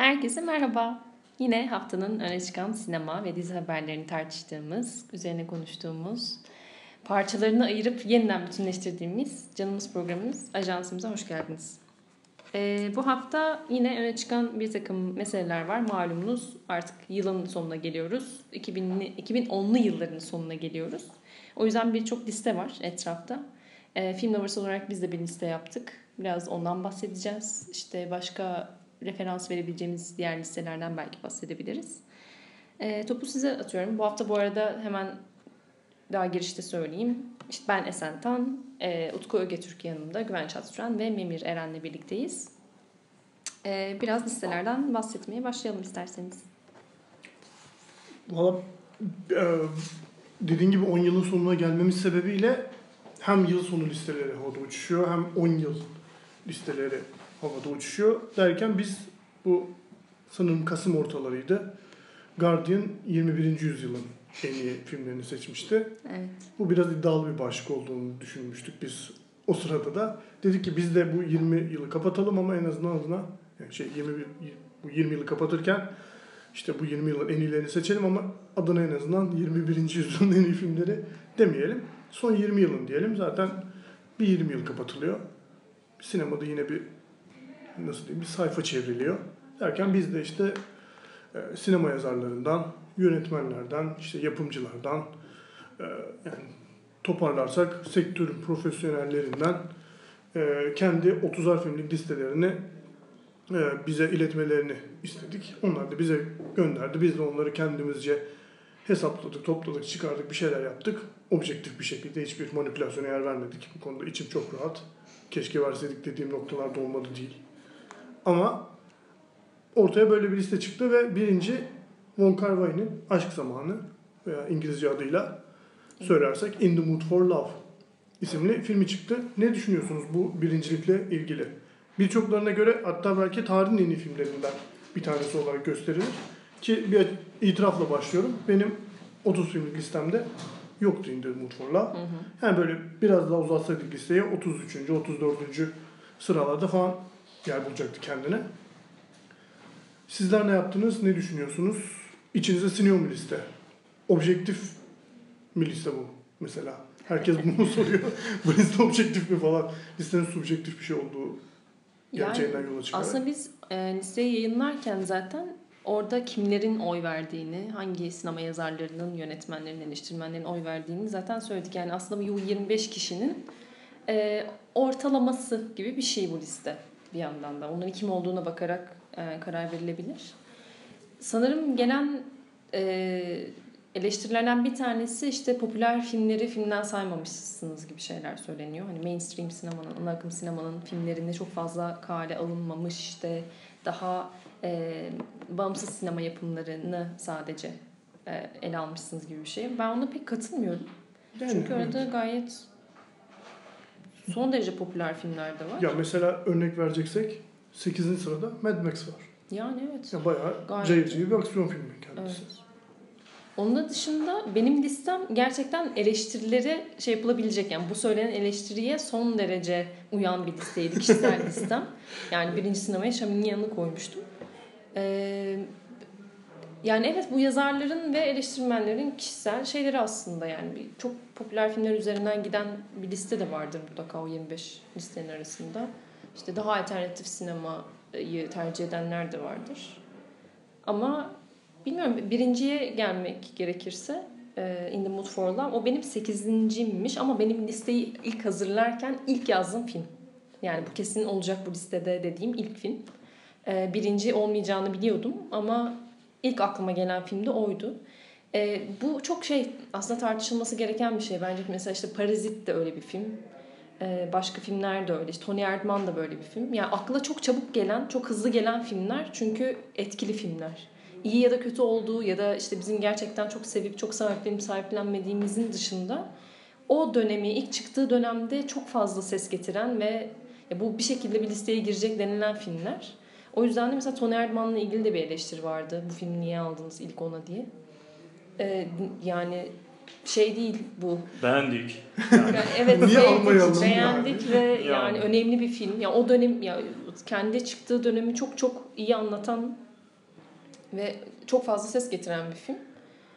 Herkese merhaba. Yine haftanın öne çıkan sinema ve dizi haberlerini tartıştığımız, üzerine konuştuğumuz, parçalarını ayırıp yeniden bütünleştirdiğimiz canımız programımız Ajansımıza hoş geldiniz. Ee, bu hafta yine öne çıkan bir takım meseleler var. Malumunuz artık yılın sonuna geliyoruz. 2000'li, 2010'lu yılların sonuna geliyoruz. O yüzden birçok liste var etrafta. Ee, Film Lovers olarak biz de bir liste yaptık. Biraz ondan bahsedeceğiz. İşte başka referans verebileceğimiz diğer listelerden belki bahsedebiliriz. E, topu size atıyorum. Bu hafta bu arada hemen daha girişte söyleyeyim. İşte ben Esen Tan, e, Utku Ögetürk yanımda, Güven Çatıran ve Memir Eren'le birlikteyiz. E, biraz listelerden bahsetmeye başlayalım isterseniz. Valla e, dediğin gibi 10 yılın sonuna gelmemiz sebebiyle hem yıl sonu listeleri havada uçuşuyor hem 10 yıl listeleri havada uçuşuyor derken biz bu sanırım Kasım ortalarıydı. Guardian 21. yüzyılın en iyi filmlerini seçmişti. Evet. Bu biraz iddialı bir başlık olduğunu düşünmüştük biz o sırada da. Dedik ki biz de bu 20 yılı kapatalım ama en azından adına yani şey 21 bu 20 yılı kapatırken işte bu 20 yılın en iyilerini seçelim ama adına en azından 21. yüzyılın en iyi filmleri demeyelim. Son 20 yılın diyelim. Zaten bir 20 yıl kapatılıyor. Sinemada yine bir nasıl diyeyim bir sayfa çevriliyor. Derken biz de işte e, sinema yazarlarından, yönetmenlerden, işte yapımcılardan e, yani toparlarsak sektörün profesyonellerinden e, kendi 30'ar filmlik listelerini e, bize iletmelerini istedik. Onlar da bize gönderdi. Biz de onları kendimizce hesapladık, topladık, çıkardık, bir şeyler yaptık. Objektif bir şekilde hiçbir manipülasyona yer vermedik. Bu konuda içim çok rahat. Keşke verseydik dediğim noktalarda olmadı değil. Ama ortaya böyle bir liste çıktı ve birinci Von Kar Wai'nin Aşk Zamanı veya İngilizce adıyla söylersek In the Mood for Love isimli filmi çıktı. Ne düşünüyorsunuz bu birincilikle ilgili? Birçoklarına göre hatta belki tarihin en iyi filmlerinden bir tanesi olarak gösterilir. Ki bir itirafla başlıyorum. Benim 30 filmlik listemde yoktu In the Mood for Love. Hı hı. Yani böyle biraz daha uzatsaydık listeye 33. 34. sıralarda falan yer bulacaktı kendine. Sizler ne yaptınız? Ne düşünüyorsunuz? İçinize siniyor mu liste? Objektif mi liste bu mesela? Herkes bunu soruyor. bu liste objektif mi falan? Listenin subjektif bir şey olduğu gerçeğinden yola çıkarak. Aslında biz e, listeyi yayınlarken zaten orada kimlerin oy verdiğini, hangi sinema yazarlarının, yönetmenlerin, eleştirmenlerin oy verdiğini zaten söyledik. Yani aslında bu 25 kişinin e, ortalaması gibi bir şey bu liste bir yandan da. Onların kim olduğuna bakarak e, karar verilebilir. Sanırım gelen e, eleştirilerden bir tanesi işte popüler filmleri filmden saymamışsınız gibi şeyler söyleniyor. Hani mainstream sinemanın, ana akım sinemanın filmlerinde çok fazla kale alınmamış işte daha e, bağımsız sinema yapımlarını sadece e, ele almışsınız gibi bir şey. Ben ona pek katılmıyorum. Yani, Çünkü orada gayet son derece popüler filmler de var. Ya mesela örnek vereceksek 8. sırada Mad Max var. Yani evet. Ya bayağı Gayet. cayır bir aksiyon filmi kendisi. Evet. Onun dışında benim listem gerçekten eleştirilere şey yapılabilecek. Yani bu söylenen eleştiriye son derece uyan bir listeydi kişisel listem. Yani birinci sinemaya Şaminyan'ı koymuştum. Ee, yani evet bu yazarların ve eleştirmenlerin kişisel şeyleri aslında yani bir, çok popüler filmler üzerinden giden bir liste de vardır mutlaka o 25 listenin arasında. İşte daha alternatif sinemayı tercih edenler de vardır. Ama bilmiyorum birinciye gelmek gerekirse e, In the Mood for Love o benim sekizincimmiş ama benim listeyi ilk hazırlarken ilk yazdığım film. Yani bu kesin olacak bu listede dediğim ilk film. E, birinci olmayacağını biliyordum ama ilk aklıma gelen film de oydu. E, bu çok şey aslında tartışılması gereken bir şey bence. Mesela işte Parazit de öyle bir film. E, başka filmler de öyle. İşte Tony Erdmann da böyle bir film. Yani akla çok çabuk gelen, çok hızlı gelen filmler çünkü etkili filmler. İyi ya da kötü olduğu ya da işte bizim gerçekten çok sevip çok sahiplenip sahiplenmediğimizin dışında o dönemi ilk çıktığı dönemde çok fazla ses getiren ve bu bir şekilde bir listeye girecek denilen filmler. O yüzden de mesela Tony Erdmann'la ilgili de bir eleştiri vardı. Bu filmi niye aldınız ilk ona diye. Ee, yani şey değil bu. Beğendik. Yani evet Niye beğendik, almayalım beğendik ve yani. Yani. önemli bir film. Yani o dönem ya kendi çıktığı dönemi çok çok iyi anlatan Ve çok fazla ses getiren bir film.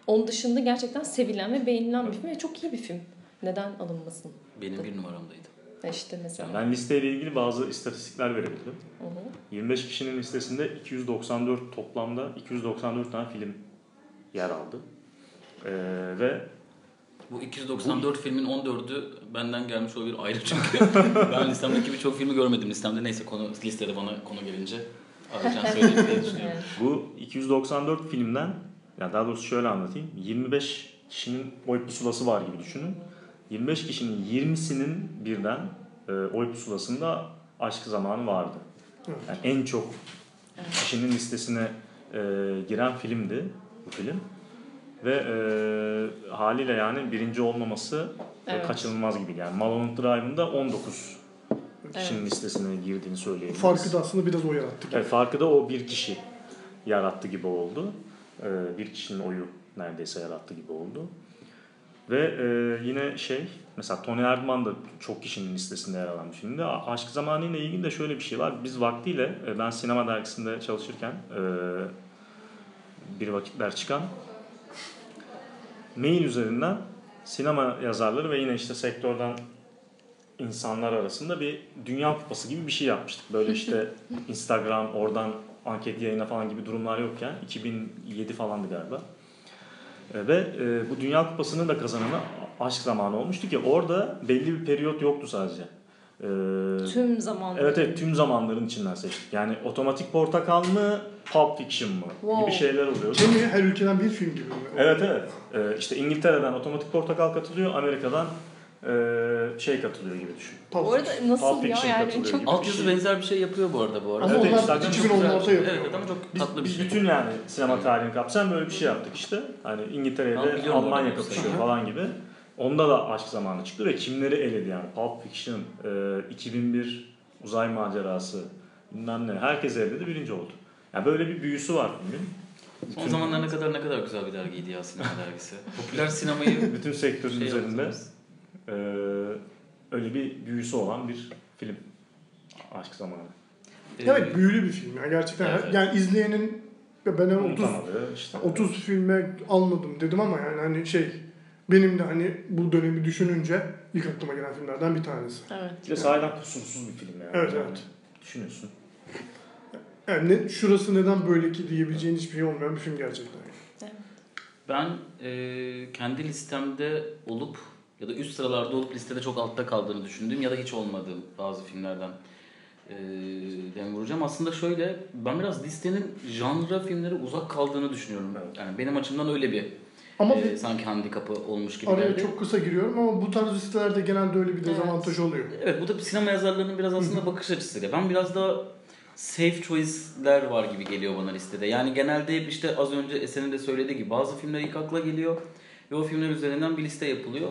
Onun dışında gerçekten sevilen ve beğenilen bir film ve çok iyi bir film. Neden alınmasın? Benim bir numaramdaydı. İşte mesela. Ben listeyle ilgili bazı istatistikler verebildim. Hı hı. 25 kişinin listesinde 294 toplamda 294 tane film yer aldı. Ee, ve Bu 294 filmin 14'ü benden gelmiş olabilir ayrı çünkü. ben listemdeki birçok filmi görmedim listemde. Neyse konu listede bana konu gelince arayacağım söyleyeyim diye düşünüyorum. Bu 294 filmden ya daha doğrusu şöyle anlatayım. 25 kişinin oy pusulası var gibi düşünün. 25 kişinin 20'sinin birden e, oy pusulasında aşk zamanı vardı. Evet. Yani en çok kişinin listesine e, giren filmdi bu film. Ve e, haliyle yani birinci olmaması e, Evet. kaçınılmaz gibi. Yani Malone Drive'ın da 19 kişinin Evet. listesine girdiğini söyleyebiliriz. Farkı da aslında biraz o yarattı. Evet, farkı da o bir kişi yarattı gibi oldu. E, bir kişinin oyu neredeyse yarattı gibi oldu. Ve e, yine şey mesela Tony Erdmann da çok kişinin listesinde yer alan bir filmdi. Aşk Zamanı ile ilgili de şöyle bir şey var. Biz vaktiyle e, ben sinema dergisinde çalışırken e, bir vakitler çıkan mail üzerinden sinema yazarları ve yine işte sektörden insanlar arasında bir dünya kupası gibi bir şey yapmıştık. Böyle işte Instagram oradan anket yayına falan gibi durumlar yokken 2007 falandı galiba. E, Ve e, bu Dünya Kupası'nın da kazananı aşk zamanı olmuştu ki orada belli bir periyot yoktu sadece. E, Tüm zaman. evet evet tüm zamanların içinden seçtik. Yani otomatik portakal mı, Pulp Fiction mı Wow. gibi şeyler oluyordu. Şey mi? Her ülkeden bir film gibi mi? Evet evet. Ee, işte İngiltere'den otomatik portakal katılıyor, Amerika'dan e, şey katılıyor gibi düşün. Pulp Bu arada nasıl Pulp ya Fiction yani katılıyor çok gibi. Altyazı benzer bir şey yapıyor bu arada bu arada. Ama Evet, onlar Instagram çok 2010'larda güzel. yapıyor. Evet ama çok Biz, tatlı bir biz şey. bütün yani sinema tarihini kapsayan böyle bir şey yaptık işte. Hani İngiltere'de Almanya kapışıyor falan gibi. Onda da aşk zamanı çıktı ve kimleri eledi yani. Pulp Fiction, e, 2001 uzay macerası bilmem ne. Herkes eledi birinci oldu. Yani böyle bir büyüsü var filmin. Son Bütün- zamanlarda kadar ne kadar güzel bir dergiydi ya sinema dergisi. Popüler sinemayı Bütün sektörün şey üzerinde yaptınız. E, öyle bir büyüsü olan bir film. Aşk zamanı. Ee, Evet büyülü bir film. Yani gerçekten Evet, evet. yani izleyenin ben 30 Unutamadığı işte. 30 filme almadım dedim ama yani hani şey benim de hani bu dönemi düşününce ilk aklıma gelen filmlerden bir tanesi. Evet. Bir de sahiden kusursuz bir film yani. Evet, Yani evet. Düşünüyorsun. Yani ne, şurası neden böyle ki diyebileceğin hiçbir şey olmayan bir film gerçekten. Ben e, kendi listemde olup ya da üst sıralarda olup listede çok altta kaldığını düşündüğüm ya da hiç olmadığım bazı filmlerden e, dem vuracağım. Aslında şöyle ben biraz listenin janra filmlere uzak kaldığını düşünüyorum. Evet. Yani benim açımdan öyle bir Ama e, sanki handikapı olmuş gibi araya geldi. çok kısa giriyorum ama bu tarz listelerde genelde öyle bir Evet. dezavantaj oluyor. Evet bu da sinema yazarlarının biraz aslında bakış açısıyla. Ben biraz daha safe choice'ler var gibi geliyor bana listede. Yani genelde hep işte az önce Esen'in de söylediği gibi bazı filmler ilk akla geliyor ve o filmler üzerinden bir liste yapılıyor.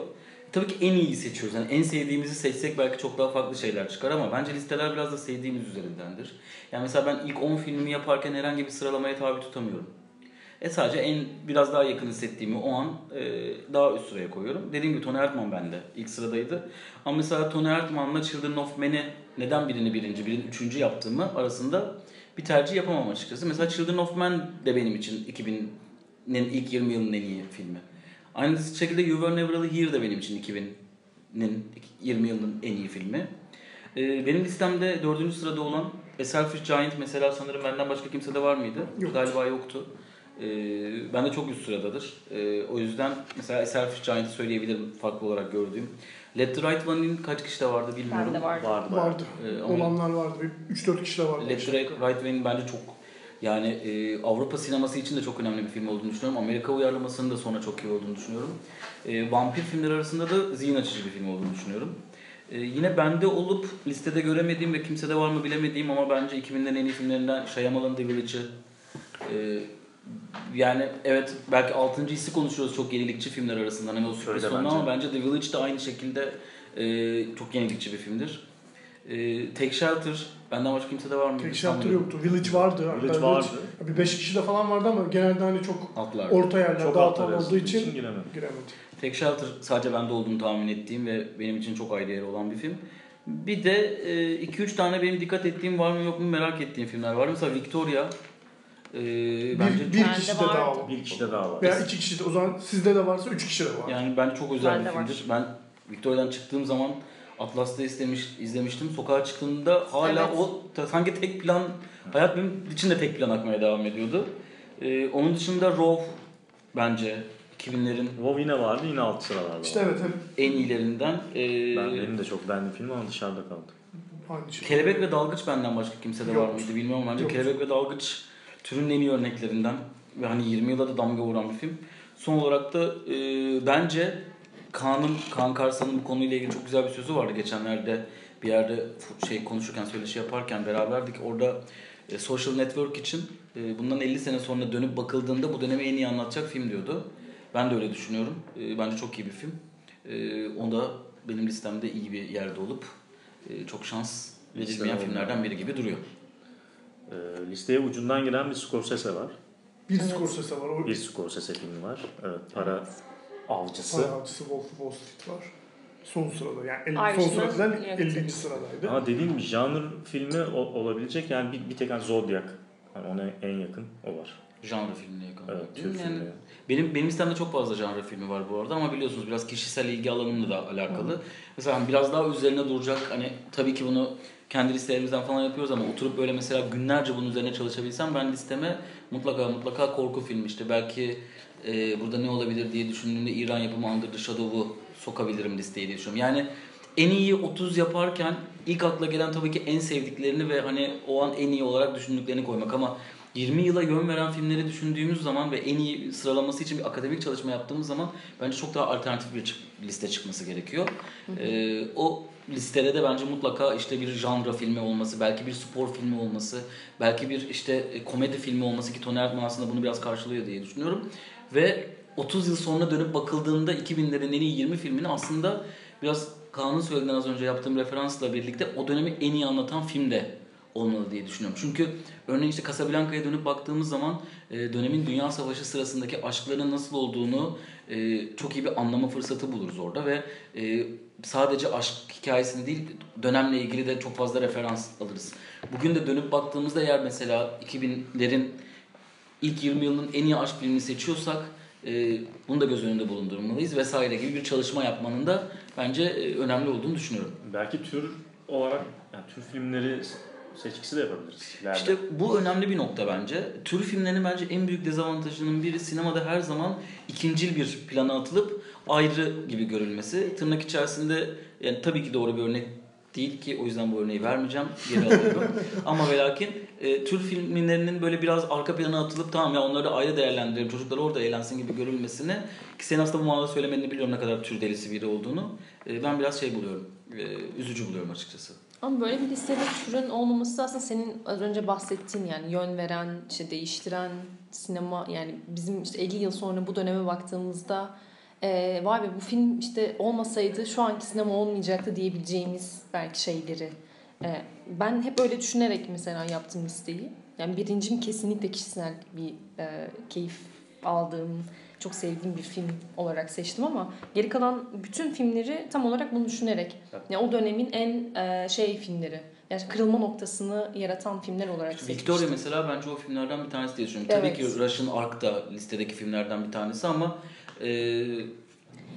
Tabii ki en iyi seçiyoruz. Yani en sevdiğimizi seçsek belki çok daha farklı şeyler çıkar ama bence listeler biraz da sevdiğimiz üzerindendir. Yani mesela ben ilk 10 filmimi yaparken herhangi bir sıralamaya tabi tutamıyorum. E sadece en biraz daha yakın hissettiğimi o an e, daha üst sıraya koyuyorum. Dediğim gibi Tony Erdmann bende ilk sıradaydı. Ama mesela Tony Erdmann'la Children of Men'i neden birini birinci, birini üçüncü yaptığımı arasında bir tercih yapamam açıkçası. Mesela Children of Men de benim için 2000'nin ilk 20 yılının en iyi filmi. Aynı şekilde You Were Never Really Here de benim için 2000'nin 20 yılının en iyi filmi. E, benim listemde dördüncü sırada olan A Selfish Giant mesela sanırım benden başka kimsede var mıydı? Yok. Galiba yoktu. Ee, ben de çok üst sıradadır. Ee, o yüzden mesela Selfish Giant'ı söyleyebilirim farklı olarak gördüğüm. Let the Right One'in kaç kişide vardı bilmiyorum. Ben de vardı. Vardı. Vardı. Ee, Olanlar vardı. Bir 3-4 kişi de vardı. Let the Right One'in bence çok yani e, Avrupa sineması için de çok önemli bir film olduğunu düşünüyorum. Amerika uyarlamasının da sonra çok iyi olduğunu düşünüyorum. E, vampir filmleri arasında da zihin açıcı bir film olduğunu düşünüyorum. E, yine bende olup listede göremediğim ve kimsede var mı bilemediğim ama bence 2000'lerin en iyi filmlerinden Shyamalan'ın The Village'ı e, yani evet belki 6. hissi konuşuyoruz çok yenilikçi filmler arasından hani o sürpriz sonu ama bence The Village de aynı şekilde e, çok yenilikçi bir filmdir. E, Take Shelter benden başka kimsede var mı? Tek. Shelter yoktu. Village vardı. Village vardı. Bir 5 kişi de falan vardı ama genelde hani çok Altlar. orta yerler Çok dağıtan olduğu için giremedim. giremedi. Tek Shelter sadece bende olduğunu tahmin ettiğim ve benim için çok ayrı yeri olan bir film. Bir de 2-3 tane benim dikkat ettiğim var mı yok mu merak ettiğim filmler var. Mesela Victoria Ee, Bir, bence bir kişi de daha var. Bir kişi de daha var. Veya iki kişi de. O zaman sizde de varsa üç kişi de var. yani bence çok özel Bende bir var. filmdir. Ben Victoria'dan çıktığım zaman Atlas'ta istemiş, izlemiştim. Sokağa çıktığımda hala Evet. o sanki tek plan, hayat benim içinde tek plan akmaya devam ediyordu. Ee, onun dışında Raw bence 2000'lerin WoW yine vardı yine alt sıralarda İşte var. evet hep en iyilerinden. Ee, Ben, benim de çok beğendiğim film ama dışarıda kaldı. aynı şey. Kelebek ve Dalgıç benden başka kimsede var Yok. mıydı bilmiyorum. Bence Yok. Kelebek ve Dalgıç türün en iyi örneklerinden ve hani 20 yılda da damga vuran bir film. Son olarak da e, bence Kaan'ın, Kaan Karsan'ın bu konuyla ilgili çok güzel bir sözü vardı geçenlerde bir yerde şey konuşurken söyleşi yaparken beraberdik. Orada e, Social Network için e, bundan 50 sene sonra dönüp bakıldığında bu dönemi en iyi anlatacak film diyordu. Ben de öyle düşünüyorum. E, bence çok iyi bir film. E, o da benim listemde iyi bir yerde olup e, çok şans verilmeyen filmlerden biri gibi duruyor. Ee, listeye ucundan giren bir Scorsese var. Bir Evet. Scorsese var. O Bir Scorsese filmi var. Evet, para avcısı. Para Avcısı Wolf of Wall Street var. Son sırada yani el- son Irishman, sırada evet. 50. sıradaydı. Ama dediğim gibi janr filmi olabilecek yani bir, bir tek hani Zodiac. Hani ona en yakın o var. Janra filmine yakın. Evet? Türk yani, filmi. benim benim listemde çok fazla janra filmi var bu arada ama biliyorsunuz biraz kişisel ilgi alanımla da alakalı. Mesela hani biraz daha üzerine duracak hani tabii ki bunu kendi listelerimizden falan yapıyoruz ama oturup böyle mesela günlerce bunun üzerine çalışabilsem ben listeme mutlaka mutlaka korku filmi işte belki e, burada ne olabilir diye düşündüğümde İran yapımı Under the Shadow'u sokabilirim listeye diye düşünüyorum. Yani en iyi 30 yaparken ilk akla gelen tabii ki en sevdiklerini ve hani o an en iyi olarak düşündüklerini koymak ama 20 yıla yön veren filmleri düşündüğümüz zaman ve en iyi sıralaması için bir akademik çalışma yaptığımız zaman bence çok daha alternatif bir liste çıkması gerekiyor. Ee, o listede de bence mutlaka işte bir janra filmi olması, belki bir spor filmi olması, belki bir işte e, komedi filmi olması ki Tony Erdmann aslında bunu biraz karşılıyor diye düşünüyorum. Ve 30 yıl sonra dönüp bakıldığında 2000'lerin en iyi 20 filmini aslında biraz Kaan'ın söylediğinden az önce yaptığım referansla birlikte o dönemi en iyi anlatan film de olmalı diye düşünüyorum. Çünkü örneğin işte Casablanca'ya dönüp baktığımız zaman e, dönemin Dünya Savaşı sırasındaki aşkların nasıl olduğunu e, çok iyi bir anlama fırsatı buluruz orada ve e, sadece aşk hikayesini değil dönemle ilgili de çok fazla referans alırız. Bugün de dönüp baktığımızda eğer mesela 2000'lerin ilk 20 yılının en iyi aşk filmini seçiyorsak e, bunu da göz önünde bulundurmalıyız vesaire gibi bir çalışma yapmanın da bence e, önemli olduğunu düşünüyorum. Belki tür olarak yani tür filmleri seçkisi de yapabiliriz. ileride. İşte bu önemli bir nokta bence. Tür filmlerinin bence en büyük dezavantajının biri sinemada her zaman ikincil bir plana atılıp ayrı gibi görülmesi. Tırnak içerisinde yani tabii ki doğru bir örnek değil ki o yüzden bu örneği vermeyeceğim. Geri alıyorum. Ama ve lakin e, tür filmlerinin böyle biraz arka plana atılıp tamam ya onları da ayrı değerlendirelim çocuklar orada eğlensin gibi görülmesini ki senin aslında bu manada söylemediğini biliyorum ne kadar tür delisi biri olduğunu. E, ben biraz şey buluyorum. e, üzücü buluyorum açıkçası. Ama böyle bir listede türün olmaması aslında senin az önce bahsettiğin yani yön veren, işte değiştiren sinema yani bizim işte 50 yıl sonra bu döneme baktığımızda e, vay be bu film işte olmasaydı şu anki sinema olmayacaktı diyebileceğimiz belki şeyleri. E, ben hep öyle düşünerek mesela yaptım listeyi. Yani birincim kesinlikle kişisel bir e, keyif aldığım, çok sevdiğim bir film olarak seçtim ama geri kalan bütün filmleri tam olarak bunu düşünerek yani o dönemin en e, şey filmleri. Yani kırılma noktasını yaratan filmler olarak seçmiştim. Victoria mesela bence o filmlerden bir tanesi diye düşünüyorum. Tabii Evet. ki Russian Ark da listedeki filmlerden bir tanesi ama e,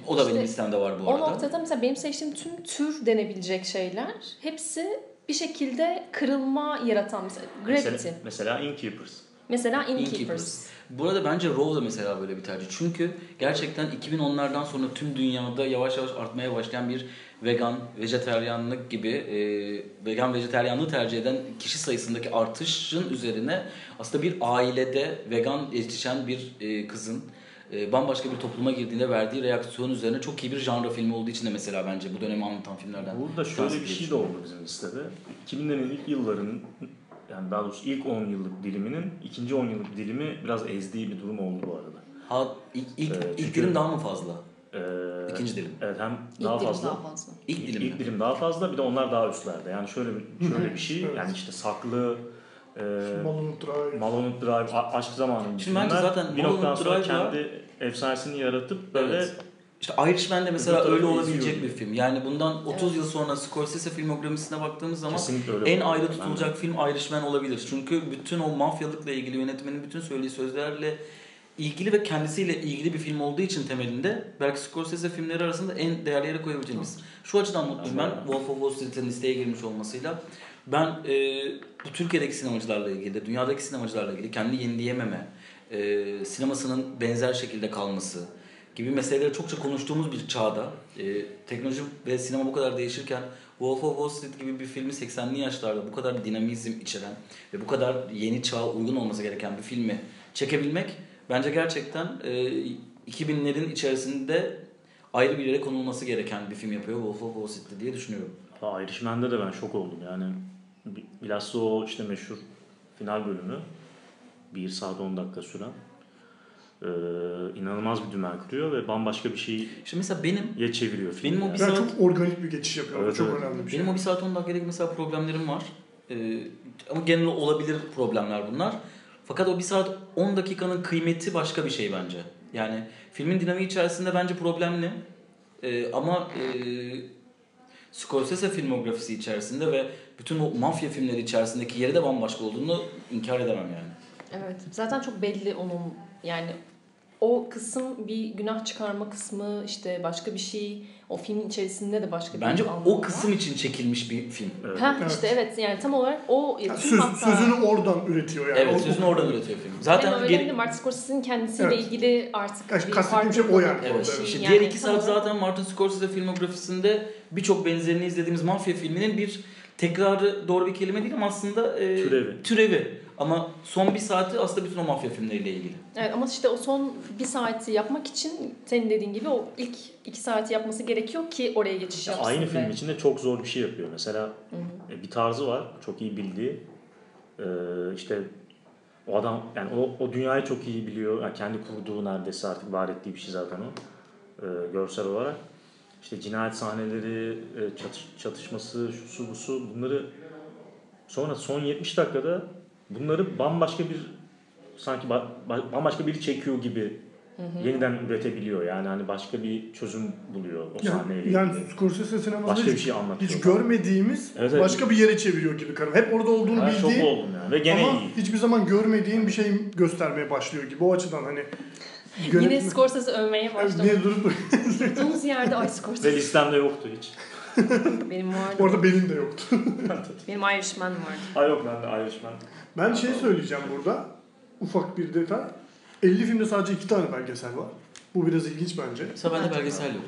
o da İşte benim listemde var bu O arada. noktada mesela benim seçtiğim tüm tür denebilecek şeyler hepsi bir şekilde kırılma yaratan mesela Gravity. Mesela, mesela Innkeepers. Mesela Innkeepers. Innkeepers. Bu arada bence Raw da mesela böyle bir tercih. Çünkü gerçekten 2010'lardan sonra tüm dünyada yavaş yavaş artmaya başlayan bir vegan, vejeteryanlık gibi e, vegan vejeteryanlığı tercih eden kişi sayısındaki artışın üzerine aslında bir ailede vegan yetişen bir e, kızın e, bambaşka bir topluma girdiğinde verdiği reaksiyon üzerine çok iyi bir janra filmi olduğu için de mesela bence bu dönemi anlatan filmlerden. Burada şöyle bir şey de oldu bizim listede. 2000'lerin ilk yıllarının yani daha doğrusu ilk 10 yıllık diliminin ikinci 10 yıllık dilimi biraz ezdiği bir durum oldu bu arada. Ha, ilk, ilk, ilk çünkü- dilim daha mı fazla? Ee, İkinci dilim. Evet hem İlk daha dilim fazla. daha fazla. İlk İlk, dilim ilk dilim daha fazla bir de onlar daha üstlerde. Yani şöyle bir, şöyle bir şey yani işte saklı e, Malonut Drive. Malonut Drive, A- Aşk Zamanı Şimdi bence zaten bir noktadan sonra Drive'la- kendi efsanesini yaratıp böyle Evet. işte Irishman de mesela Öbür öyle tarafı olabilecek bir film. Yani bundan 30 Evet. yıl sonra Scorsese filmografisine baktığımız zaman Kesinlikle öyle. en ayrı tutulacak film Irishman olabilir. Çünkü bütün o mafyalıkla ilgili yönetmenin bütün söylediği sözlerle ilgili ve kendisiyle ilgili bir film olduğu için temelinde belki Scorsese filmleri arasında en değerli yere koyabileceğimiz. Şu açıdan mutluyum ben. Wolf of Wall Street'in listeye girmiş olmasıyla. Ben e, bu Türkiye'deki sinemacılarla ilgili de dünyadaki sinemacılarla ilgili kendi yenileyememe, e, sinemasının benzer şekilde kalması gibi meseleleri çokça konuştuğumuz bir çağda e, teknoloji ve sinema bu kadar değişirken Wolf of Wall Street gibi bir filmi 80'li yaşlarda bu kadar dinamizm içeren ve bu kadar yeni çağa uygun olması gereken bir filmi çekebilmek bence gerçekten e, 2000'lerin içerisinde ayrı bir yere konulması gereken bir film yapıyor Wolf of Wall Street diye düşünüyorum. Aa, Irishman'de de ben şok oldum yani. Bi- Bilhassa o işte meşhur final bölümü. 1 saat 10 dakika süren. Ee, inanılmaz bir dümen kuruyor ve bambaşka bir şeyi İşte mesela benim ye çeviriyor film. Benim o bir Yani saat- çok organik bir geçiş yapıyor. Evet, çok evet. önemli bir şey. Benim o 1 saat 10 dakikadaki mesela problemlerim var. Ee, ama genel olabilir problemler bunlar. Fakat o 1 saat 10 dakikanın kıymeti başka bir şey bence. Yani filmin dinamiği içerisinde bence problemli. Ee, ama e, Scorsese filmografisi içerisinde ve bütün o mafya filmleri içerisindeki yeri de bambaşka olduğunu inkar edemem yani. Evet. Zaten çok belli onun yani o kısım bir günah çıkarma kısmı işte başka bir şey o filmin içerisinde de başka bir Bence o var. kısım için çekilmiş bir film. Evet. Ha Evet. işte evet yani tam olarak o Yani tüm söz, hatta- sözünü oradan üretiyor yani. Evet, O- sözünü oradan üretiyor film. Zaten öyle geri- Martin Scorsese'nin kendisiyle Evet. ilgili artık Yani bir kastettiğim şey o yani. Evet. şey. İşte Yani diğer iki saat olarak- zaten Martin Scorsese filmografisinde birçok benzerini izlediğimiz mafya filminin bir tekrarı doğru bir kelime değil ama aslında e, Türevi. türevi. Ama son bir saati aslında bütün o mafya filmleriyle ilgili. Evet ama işte o son bir saati yapmak için senin dediğin gibi o ilk iki saati yapması gerekiyor ki oraya geçiş Ya yapsın. aynı film içinde çok zor bir şey yapıyor. Mesela Hı hı. e, bir tarzı var. Çok iyi bildiği. Ee, işte o adam yani o, o dünyayı çok iyi biliyor. Yani kendi kurduğu neredeyse artık var ettiği bir şey zaten o. Ee, görsel olarak. İşte cinayet sahneleri, e, çatış, çatışması, şusu busu bunları sonra son 70 dakikada bunları bambaşka bir sanki ba- ba- bambaşka biri çekiyor gibi yeniden üretebiliyor. Yani hani başka bir çözüm buluyor o sahneyle. Yani, yani. Scorsese sinemasında başka bir hiç, şey anlatıyor. hiç görmediğimiz Evet, evet. başka bir yere çeviriyor gibi karım. Hep orada olduğunu Ben şok bildiğin oldum yani ve gene ama iyi. hiçbir zaman görmediğin bir şey göstermeye başlıyor gibi. O açıdan hani Yine yönetmen- Scorsese övmeye başladı. Niye durup Durduğumuz yerde ay Ve Scorsese listemde yoktu hiç. benim vardı. orada benim de yoktu. Benim Irishman vardı. Ha yok ben de Irishman. Ben şey söyleyeceğim burada. Ufak bir detay. 50 filmde sadece iki tane belgesel var. Bu biraz ilginç bence. Mesela bende belgesel yok.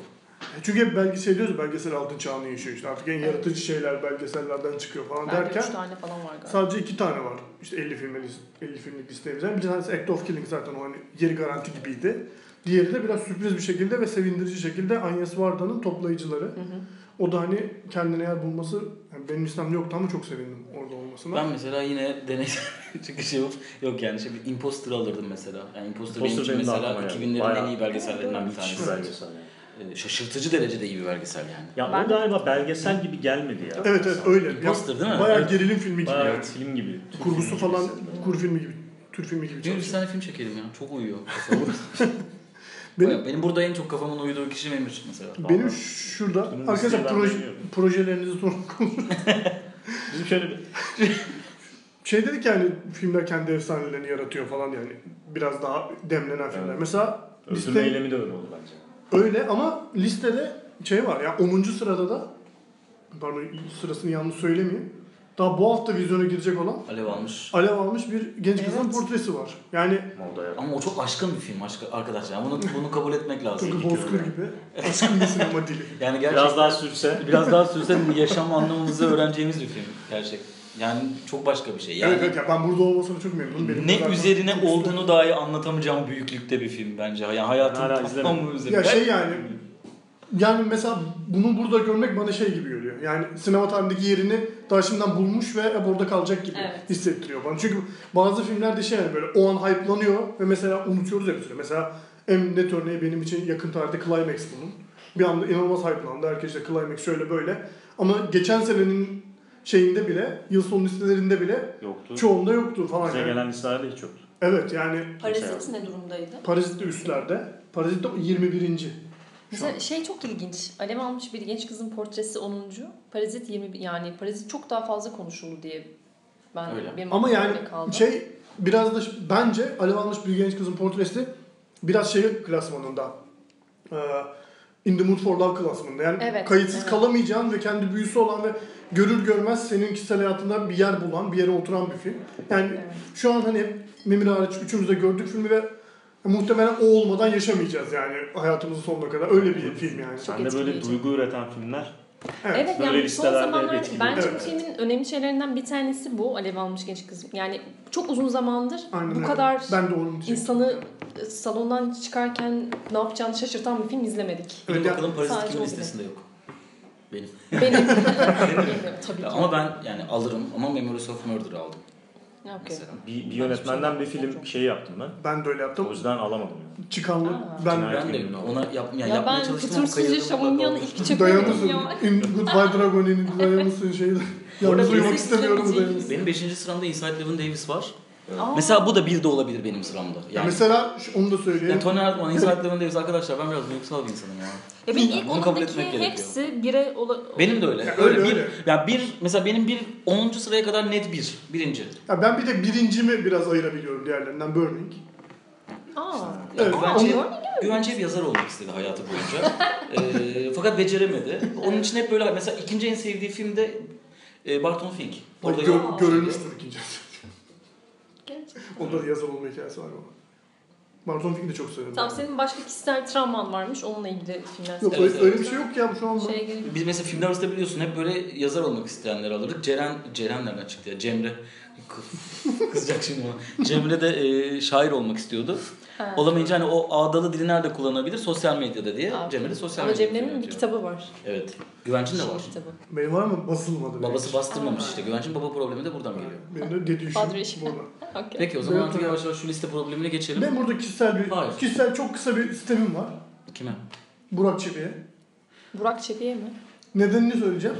Çünkü hep belgesel diyoruz ya, belgesel altın çağını yaşıyor işte. Artık en yaratıcı şeyler belgesellerden çıkıyor falan Bende derken üç tane falan var galiba. sadece iki tane var. İşte 50 filmlik, 50 filmlik listemizden. Bir tanesi Act of Killing zaten o hani yeri garanti gibiydi. Diğeri de biraz sürpriz bir şekilde ve sevindirici şekilde Agnes Varda'nın toplayıcıları. Hı hı. O da hani kendine yer bulması, yani benim listemde yoktu ama çok sevindim orada olmasına. Ben mesela yine deney çıkış yapıp yok yani şey bir Imposter'ı alırdım mesela. Yani Imposter, benim Imposter için benim de mesela aklıma geldi. 2000'lerin en iyi belgesellerinden bir Müthiş tanesi. bir belgesel yani. Ee, Şaşırtıcı derecede iyi bir belgesel yani. Ya Ben- o galiba belgesel gibi gelmedi ya. Evet evet öyle. Imposter değil mi? Bayağı Evet. gerilim filmi gibi Bayağı yani. film gibi. Türk Kurgusu filmi falan gibi kur filmi gibi, Türk filmi gibi bir tane film çekelim ya. Çok uyuyor. Benim- benim, benim burada en çok kafamın uyuduğu kişi Memir mesela. Benim Vallahi. şurada Bunun arkadaşlar proje, projelerinizi sonra Bizim şöyle bir Şey dedik yani filmler kendi efsanelerini yaratıyor falan yani biraz daha demlenen filmler. Evet. Mesela öldürme liste eylemi de öyle oldu bence. Öyle ama listede şey var ya 10. sırada da pardon sırasını yanlış söylemeyeyim. Daha bu hafta vizyona girecek olan Alev almış. alev almış bir genç kızın Evet. portresi var. Yani Moda ya. Ama o çok aşkın bir film aşk- arkadaşlar. Bunu bunu kabul etmek lazım. tıpkı Bozkır gibi aşkın bir sinema dili. Yani gerçekten Biraz daha sürse. biraz daha sürse yaşam anlamımızı öğreneceğimiz bir film gerçek. Yani çok başka bir şey. Yani evet evet ya ben burada olmasına çok memnunum. Benim ne üzerine çok olduğunu dahi anlatamayacağım büyüklükte bir film bence. Yani hayatın tamamı üzerine. Ya şey yani yani mesela bunu burada görmek bana şey gibi geliyor. Yani sinema tarihindeki yerini daha şimdiden bulmuş ve hep orada kalacak gibi Evet. hissettiriyor bana. Çünkü bazı filmlerde şey yani böyle o an hype'lanıyor ve mesela unutuyoruz ya bir süre. Mesela en net örneği benim için yakın tarihte Climax bunun. Bir anda inanılmaz hype'landı. Herkes de Climax şöyle böyle. Ama geçen senenin şeyinde bile, yıl sonu listelerinde bile Yoktu. çoğunda yoktu falan. Bize Yani. gelen listelerde hiç yoktu. Evet yani Parazit ne durumdaydı? Parazit de üstlerde. Parazit de 21. Mesela şey çok ilginç. Alev almış bir genç kızın portresi 10. Parazit 20 yani Parazit çok daha fazla konuşuldu diye ben Öyle. benim Ama yani kaldı. şey biraz da bence Alev almış bir genç kızın portresi biraz şey klasmanında. Ee, In the Mood for Love klasmanında. Yani Evet, kayıtsız evet. kalamayacağın ve kendi büyüsü olan ve görür görmez senin kişisel hayatında bir yer bulan, bir yere oturan bir film. Yani Evet. şu an hani Memir hariç üçümüz de gördük filmi ve muhtemelen o olmadan yaşamayacağız yani hayatımızın sonuna kadar. Öyle bir film yani. Sen de böyle duygu üreten filmler Evet. Evet, Böyle yani son etkili. bence bu Evet. filmin önemli şeylerinden bir tanesi bu Alev almış genç kız. Yani çok uzun zamandır Aynen bu öyle. kadar ben de onu insanı e, salondan çıkarken ne yapacağını şaşırtan bir film izlemedik. Bir Evet, bakalım Parazit kimin listesinde yok. Benim. Benim Bilmiyorum, tabii ki. ama ben yani alırım ama Memories of Murder'ı aldım Okay. mesela. bir, bir yönetmenden bir film şey yaptım ben. Ben de öyle O yaptım. yüzden alamadım. Yani. Çıkanlı. Aa. Ben Cinayet Ben de ona yap, yani Ya yapmaya ben çalıştım ama Fütursuzca. Şamunyan'ı ilk Dayanırsın. ya. In Goodbye Dragon'in dayanırsın şeyde. Bu arada Yalnız uyumak istemiyorum. Benim 5. sıramda Inside Llewyn Davis var. Mesela bu da bir de olabilir benim sıramda. Ya Yani, mesela şu- onu da söyleyeyim. yani Tony Llewyn Davis arkadaşlar ben biraz duygusal bir insanım ya. Ya benim ilk Bunu kabul etmek gerekiyor. hepsi bire ola... Benim de öyle. Ya öyle, öyle, bir öyle. ya bir mesela benim bir 10. sıraya kadar net bir. Birinci. Ya ben bir de birincimi biraz ayırabiliyorum diğerlerinden Burning. Aa. Evet, Burning Güvençev bir yazar olmak istedi hayatı boyunca. Ee, fakat beceremedi. Onun için hep böyle mesela ikinci en sevdiği filmde e, Barton Fink. Orada Orada gö- görülmüştür ikinci. Onda da yazar olma hikayesi var ama. Barton Fink'i de çok severim. Tamam senin başka kişisel travman varmış. Onunla ilgili filmler Yok evet. öyle bir şey yok ya şu anda. Şeye gelin. Biz mesela filmler arasında biliyorsun hep böyle yazar olmak isteyenleri alırdık. Ceren, Ceren nereden çıktı ya? Cemre. Kızacak şimdi bana. Cemre de e, şair olmak istiyordu. Ha. Olamayınca hani o ağdalı dili nerede kullanabilir? Sosyal medyada diye. Cemre de sosyal Ama medyada. Cemre'nin bir yönetiyor. kitabı var. Evet. Güvencin de var. Kitabı. Benim var mı? Basılmadı. Babası bastırmamış Aa. işte. Güvencin baba problemi de buradan geliyor. Benim de dedi işim. Padre işi. burada. Okay. Peki o zaman artık yavaş yavaş şu liste problemine geçelim. Ben burada kişisel bir, Hayır. kişisel çok kısa bir sistemim var. Kime? Burak Çebi'ye. Burak Çebiye mi? Nedenini söyleyeceğim.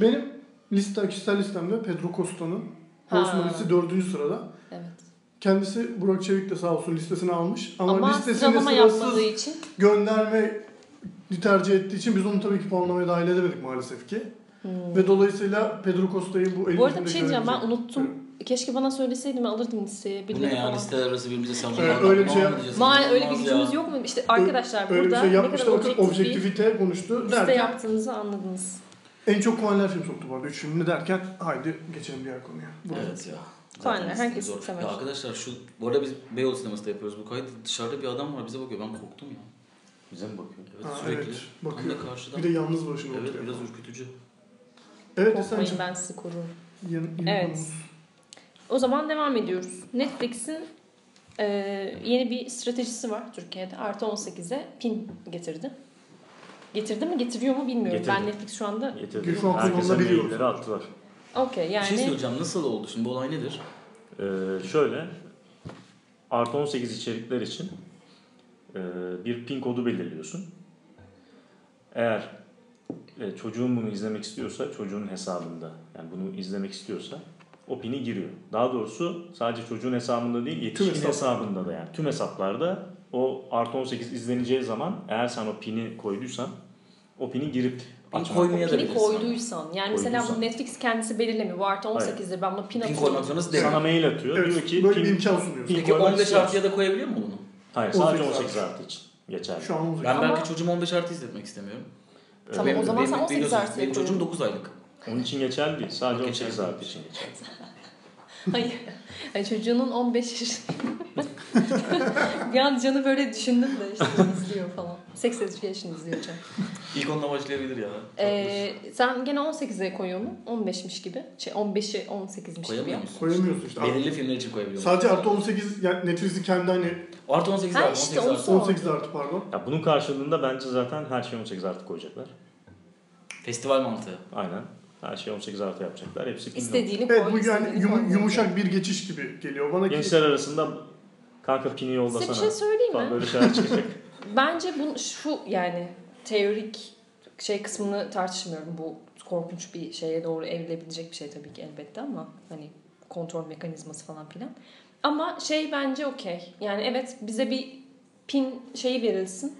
Benim liste, kişisel listemde Pedro Costa'nın Ha. Horseman'isi dördüncü sırada. Evet. Kendisi Burak Çevik de sağ olsun listesine almış. Ama, Ama, listesine sıralama sırasız için. gönderme tercih ettiği için biz onu tabii ki puanlamaya dahil edemedik maalesef ki. Hmm. Ve dolayısıyla Pedro Costa'yı bu Bu arada bir şey diyeceğim ben unuttum. Evet. Keşke bana söyleseydin ben alırdım listeye. Bu ne Birileri ya falan. listeler arası birbirimize savunma. Evet, öyle bir şey Mal öyle bir gücümüz yok mu? İşte arkadaşlar Öyle bir burada şey ne kadar objektif bir objektivite konuştu liste derken yaptığınızı anladınız. en çok puanlar film soktu bu arada. Üç filmini derken haydi geçelim diğer konuya. Buraya. Evet ya. Aynen, Zaten herkes zor. sever. Ya arkadaşlar şu bu arada biz Beyoğlu sinemasında yapıyoruz bu kaydı. Dışarıda bir adam var bize bakıyor. Ben korktum ya. Bize mi bakıyor? Evet Ha, sürekli. evet, bakıyor. da karşıdan. Bir de yalnız başına Evet oturuyor. biraz ürkütücü. Evet Korkmayın Esen'cim. ben sizi korurum. Yan, Evet. O zaman devam ediyoruz. Netflix'in e, yeni bir stratejisi var Türkiye'de. Artı 18'e pin getirdi. Getirdi mi getiriyor mu bilmiyorum. Getirdi. Ben Netflix şu anda Getirdi. Herkese mailleri attılar. Okey Bir şey yani söyleyeceğim. Nasıl oldu şimdi bu olay nedir? Ee, şöyle artı 18 içerikler için e, bir pin kodu belirliyorsun. Eğer e, çocuğun bunu izlemek istiyorsa çocuğun hesabında yani bunu izlemek istiyorsa o pini giriyor. Daha doğrusu sadece çocuğun hesabında değil yetişkin hesap. hesabında da yani tüm hesaplarda o artı 18 izleneceği zaman eğer sen o pini koyduysan o pini girip Pin açmak. koymaya da pini bilirsin. koyduysan yani mesela Koyduysan. bu Netflix kendisi belirlemiyor. Bu artı 18'dir ben buna pin Pin atıyorum. koymak zorundasın değil. Sana mail atıyor. Evet, diyor ki böyle pin, bir imkan sunuyor. pin Peki koymak 15 istiyor artıya da koyabiliyor mu bunu? Hayır sadece 18 18 artı için geçerli. Şu an 18. Ben belki çocuğumu 15 artı izletmek istemiyorum. Tamam, o zaman sen 18 biliyorsun, artıya Benim çocuğum koyalım. 9 aylık. Onun için geçerli değil. Sadece Yok, 18 geçerli. artı için geçerli. Hayır. Yani çocuğunun 15 yaş... bir an canı böyle düşündüm de işte izliyor falan. Sex Education izliyor can. İlk onunla başlayabilir ya. Ee, sen gene 18'e koyuyor mu? 15'miş gibi. Şey 15'i 18'miş gibi. Koyamıyor yap. musun? Koyamıyorsun işte. Belirli filmler için koyabiliyor musun? Sadece artı 18 yani Netflix'in kendi hani Artı 18 Ha var. işte 18 onu artı. sor. 18 artı pardon. Ya bunun karşılığında bence zaten her şey 18 artı koyacaklar. Festival mantığı. Aynen. Her şey 18 artı yapacaklar. Hepsi pinli. İstediğini koy. Evet bu yani yum- koy. yumuşak bir geçiş gibi geliyor bana ki. Gençler arasında kanka pini Size yollasana. bir şey söyleyeyim falan mi? böyle şeyler çıkacak. Bence bu şu yani teorik şey kısmını tartışmıyorum. Bu korkunç bir şeye doğru evrilebilecek bir şey tabii ki elbette ama hani kontrol mekanizması falan filan. Ama şey bence okey. Yani evet bize bir pin şeyi verilsin.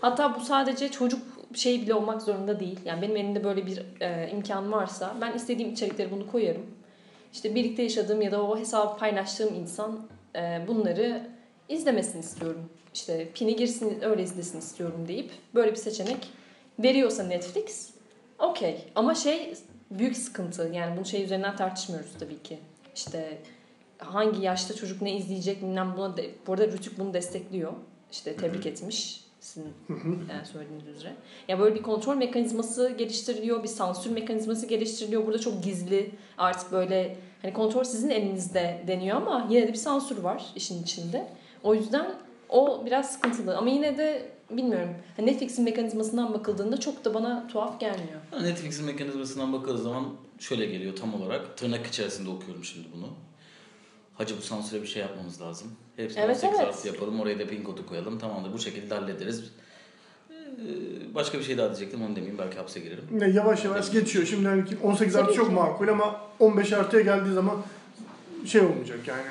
Hatta bu sadece çocuk şey bile olmak zorunda değil. Yani benim elimde böyle bir e, imkan varsa ben istediğim içerikleri bunu koyarım. İşte birlikte yaşadığım ya da o hesabı paylaştığım insan e, bunları izlemesini istiyorum. İşte pini girsin öyle izlesin istiyorum deyip böyle bir seçenek veriyorsa Netflix okey. Ama şey büyük sıkıntı yani bunu şey üzerinden tartışmıyoruz tabii ki. İşte hangi yaşta çocuk ne izleyecek bilmem buna de, bu arada Rütük bunu destekliyor. İşte tebrik etmiş sizin yani söylediğiniz üzere. Ya böyle bir kontrol mekanizması geliştiriliyor, bir sansür mekanizması geliştiriliyor. Burada çok gizli artık böyle hani kontrol sizin elinizde deniyor ama yine de bir sansür var işin içinde. O yüzden o biraz sıkıntılı ama yine de bilmiyorum. Hani Netflix'in mekanizmasından bakıldığında çok da bana tuhaf gelmiyor. Netflix'in mekanizmasından bakıldığı zaman şöyle geliyor tam olarak. Tırnak içerisinde okuyorum şimdi bunu. Hacı bu sansüre bir şey yapmamız lazım. Hepsini Evet, 18 evet. artı yapalım. Oraya da pin kodu koyalım. Tamamdır bu şekilde hallederiz. Ee, Başka bir şey daha diyecektim onu demeyeyim belki hapse girerim. Ne yavaş yavaş geçiyor. Şimdi hani ki 18 Tabii artı çok makul ama 15 artıya geldiği zaman şey olmayacak yani.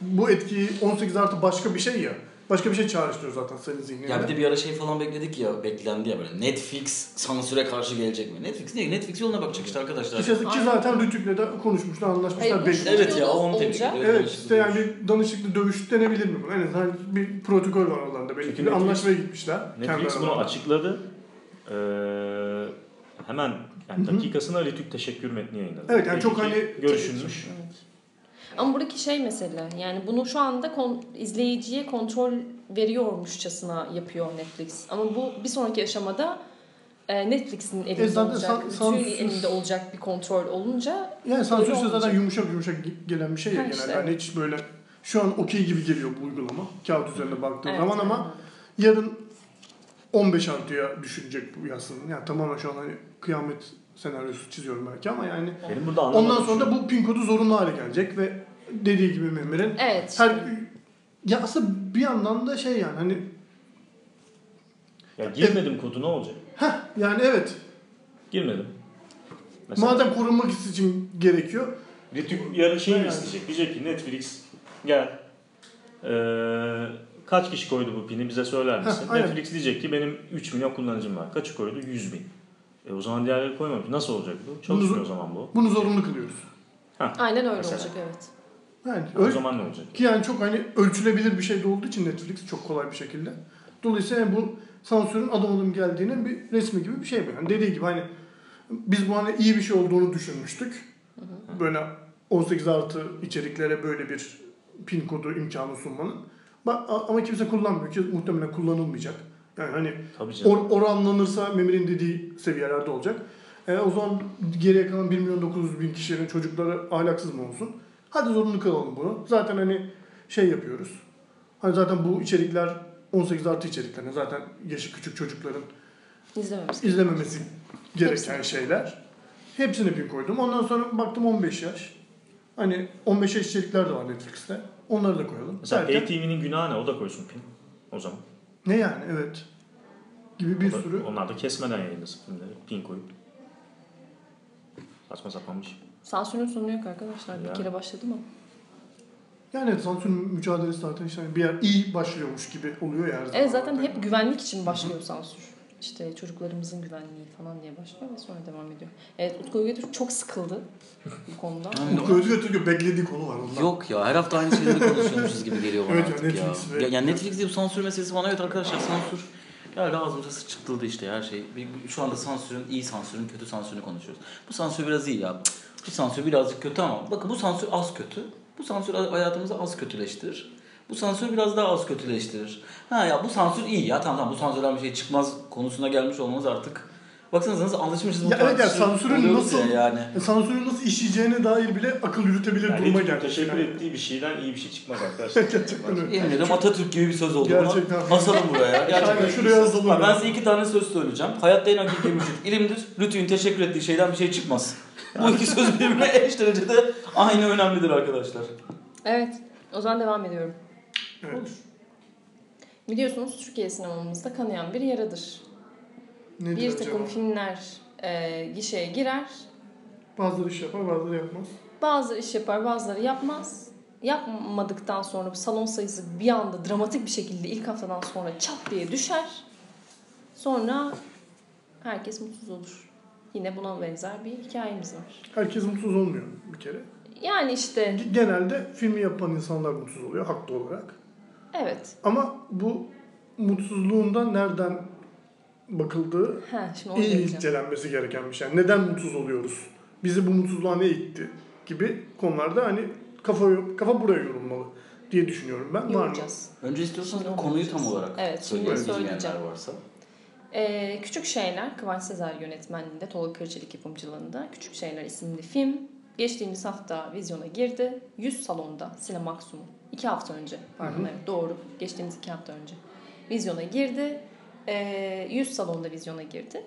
Bu etkiyi 18 artı başka bir şey ya. Başka bir şey çağrıştırıyor zaten senin zihninde. Ya bir de bir ara şey falan bekledik ya, beklendi ya böyle. Netflix sansüre karşı gelecek mi? Netflix değil, Netflix yoluna bakacak işte arkadaşlar. Ki Aynen. zaten Rütük'le de konuşmuşlar, anlaşmışlar. Hayır, belli. Evet ya onu tebrik ediyorum. Evet işte yani bir danışıklı dövüş denebilir mi bu? En azından bir protokol var aralarında belki. Çünkü Bir Netflix- anlaşmaya gitmişler. Netflix bunu açıkladı. Ee, hemen yani dakikasına Rütük teşekkür metni yayınladı. Evet, yani Belli çok ki hani- görüşülmüş. Evet. Ama buradaki şey mesela yani bunu şu anda kon- izleyiciye kontrol veriyormuşçasına yapıyor Netflix. Ama bu bir sonraki aşamada e, Netflix'in elinde E zaten olacak, san- bütün sansür- elinde olacak bir kontrol olunca Yani sansür ise zaten yumuşak yumuşak ge- gelen bir şey ya genelde. işte. Hani hiç böyle şu an okey gibi geliyor bu uygulama. Kağıt üzerinde baktığın evet, zaman ama aynen. yarın 15 artıya düşünecek bu yasının. Yani tamamen şu an hani kıyamet senaryosu çiziyorum belki ama yani Benim burada ondan sonra da bu pin kodu zorunlu hale gelecek ve dediği gibi Mehmet'in Evet. her ya aslında bir yandan da şey yani hani Ya girmedim kodu ne olacak? heh yani evet Girmedim. Mesela madem korunmak için gerekiyor Rütük yarın şey mi Yani. isteyecek? Diyecek ki Netflix gel. Ee, kaç kişi koydu bu pini bize söyler misin? Heh, aynen. Netflix diyecek ki benim 3 milyon kullanıcım var. Kaçı koydu? 100 bin. E o zaman diğerleri koymamış. Nasıl olacak bu? Çalışmıyor o zaman bu. bunu zorunlu kılıyoruz. Aynen öyle Mesela. olacak evet. Yani O zaman ne olacak? Ki yani çok hani ölçülebilir bir şey de olduğu için Netflix çok kolay bir şekilde. Dolayısıyla bu sansürün adım adım geldiğinin bir resmi gibi bir şey bu. Yani dediği gibi hani biz bu hani iyi bir şey olduğunu düşünmüştük. Böyle 18 artı içeriklere böyle bir pin kodu imkanı sunmanın. Ama kimse kullanmıyor ki muhtemelen kullanılmayacak. Yani hani or- oranlanırsa Memir'in dediği seviyelerde olacak. E, o zaman geriye kalan 1 milyon 900 bin kişinin çocukları ahlaksız mı olsun? Hadi zorunlu kılalım bunu. Zaten hani şey yapıyoruz. Hani zaten bu içerikler 18 artı içerikler. Zaten yaşı küçük çocukların İzlememiz. izlememesi gereken Hepsini. şeyler. Hepsini pin koydum. Ondan sonra baktım 15 yaş. Hani 15 yaş içerikler de var Netflix'te. Onları da koyalım. Mesela Derken- ATV'nin günahı ne? O da koysun pin. O zaman. ne yani evet. Gibi bir da- sürü. Onlar da kesmeden yayınlasın filmleri. Pin koyup. Saçma sapan bir şey. Sansürün sonu yok arkadaşlar. Bir kere başladı mı? Yani evet, sansür mücadelesi zaten işte bir yer iyi başlıyormuş gibi oluyor ya her zaman. Evet zaten hep güvenlik için başlıyor sansür. İşte çocuklarımızın güvenliği falan diye başlıyor ve sonra devam ediyor. Evet Utku Ögetürk çok sıkıldı bu konuda. Yani Utku Özgürtürk'ün beklediği konu var ondan. Yok ya her hafta aynı şeyleri konuşuyormuşuz gibi geliyor bana Evet ya, artık Netflix ya. ve- ya. Yani Netflix diye bu sansür meselesi bana evet arkadaşlar sansür. Geldi ağzımıza sıçtıldı işte her şey. Bir- Şu anda sansürün, iyi sansürün, kötü sansürünü konuşuyoruz. Bu sansür biraz iyi ya. Cık, Bu sansür birazcık kötü ama bakın bu sansür az kötü. Bu sansür hayatımızı az kötüleştirir. Bu sansür biraz daha az kötüleştirir. Ha ya bu sansür iyi ya tamam tamam bu sansürden bir şey çıkmaz konusuna gelmiş olmamız artık. Baksanıza nasıl alışmışız bu Ya evet ya, sansürün nasıl- ya yani. E, Sansürün nasıl işleyeceğine dair bile akıl yürütebilir Yani duruma geldi. teşekkür Yani. ettiği bir şeyden iyi bir şey çıkmaz arkadaşlar. Gerçekten öyle. Yemin ederim Atatürk gibi bir söz oldu. Gerçekten. Buna. Asalım buraya. Gerçekten. Aynen şuraya yazalım. Ha, ben size iki tane söz söyleyeceğim. Hayatta en hakiki müşrik ilimdir. Rütü'nün teşekkür ettiği şeyden bir şey çıkmaz. Bu iki söz birbirine eş derecede aynı önemlidir arkadaşlar. Evet o zaman devam ediyorum. Evet. Biliyorsunuz Türkiye sinemamızda kanayan bir yaradır. Nedir bir acaba? takım filmler e, gişeye girer. Bazıları iş yapar bazıları yapmaz. Bazıları iş yapar bazıları yapmaz. Yapmadıktan sonra bu salon sayısı bir anda dramatik bir şekilde ilk haftadan sonra çat diye düşer. Sonra herkes mutsuz olur. Yine buna benzer bir hikayemiz var. Herkes mutsuz olmuyor bir kere. Yani işte Genelde filmi yapan insanlar mutsuz oluyor haklı olarak. evet. Ama bu mutsuzluğundan nereden bakıldığı Ha, şimdi iyi incelenmesi gereken bir şey. Yani neden mutsuz oluyoruz? Bizi bu mutsuzluğa ne itti? Gibi konularda hani kafa kafa buraya yorulmalı diye düşünüyorum ben. Var mı? Yoracağız. Önce istiyorsanız Şimdi onu konuyu tam olarak Evet, şimdi söyleyeceğim. varsa. Ee, Küçük Şeyler, Kıvanç Sezer yönetmenliğinde, Tolga Kırçelik yapımcılığında Küçük Şeyler isimli film geçtiğimiz hafta vizyona girdi. 100 salonda Sinemaksimum. iki hafta önce, pardon Hı hı. evet doğru, geçtiğimiz iki hafta önce vizyona girdi. Ee, 100 salonda vizyona girdi.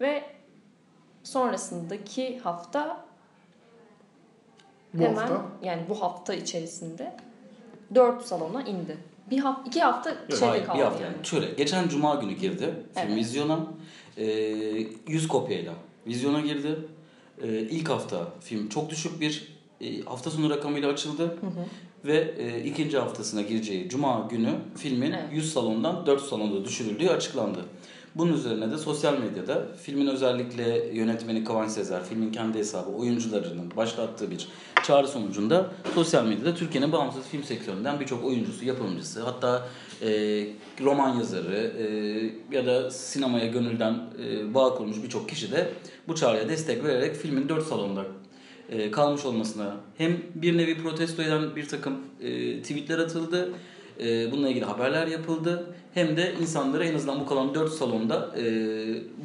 Ve sonrasındaki hafta Bu hemen hafta yani bu hafta içerisinde 4 salona indi. Bir hafta, iki hafta şeyde Hayır, kaldı bir hafta yani. yani. Şöyle, geçen cuma günü girdi film Evet. vizyona. Ee, 100 kopyayla vizyona girdi. Ee, ilk hafta film çok düşük bir e, hafta sonu rakamıyla açıldı. Hı hı. Ve e, ikinci haftasına gireceği cuma günü filmin Evet. 100 salondan 4 salonda düşürüldüğü açıklandı. Bunun üzerine de sosyal medyada filmin özellikle yönetmeni Kıvanç Sezer, filmin kendi hesabı, oyuncularının başlattığı bir çağrı sonucunda sosyal medyada Türkiye'nin bağımsız film sektöründen birçok oyuncusu, yapımcısı, hatta e, roman yazarı e, ya da sinemaya gönülden e, bağ kurmuş birçok kişi de bu çağrıya destek vererek filmin 4 salonda e, kalmış olmasına hem bir nevi protesto eden bir takım e, tweetler atıldı. e, bununla ilgili haberler yapıldı. Hem de insanlara en azından bu kalan 4 salonda e,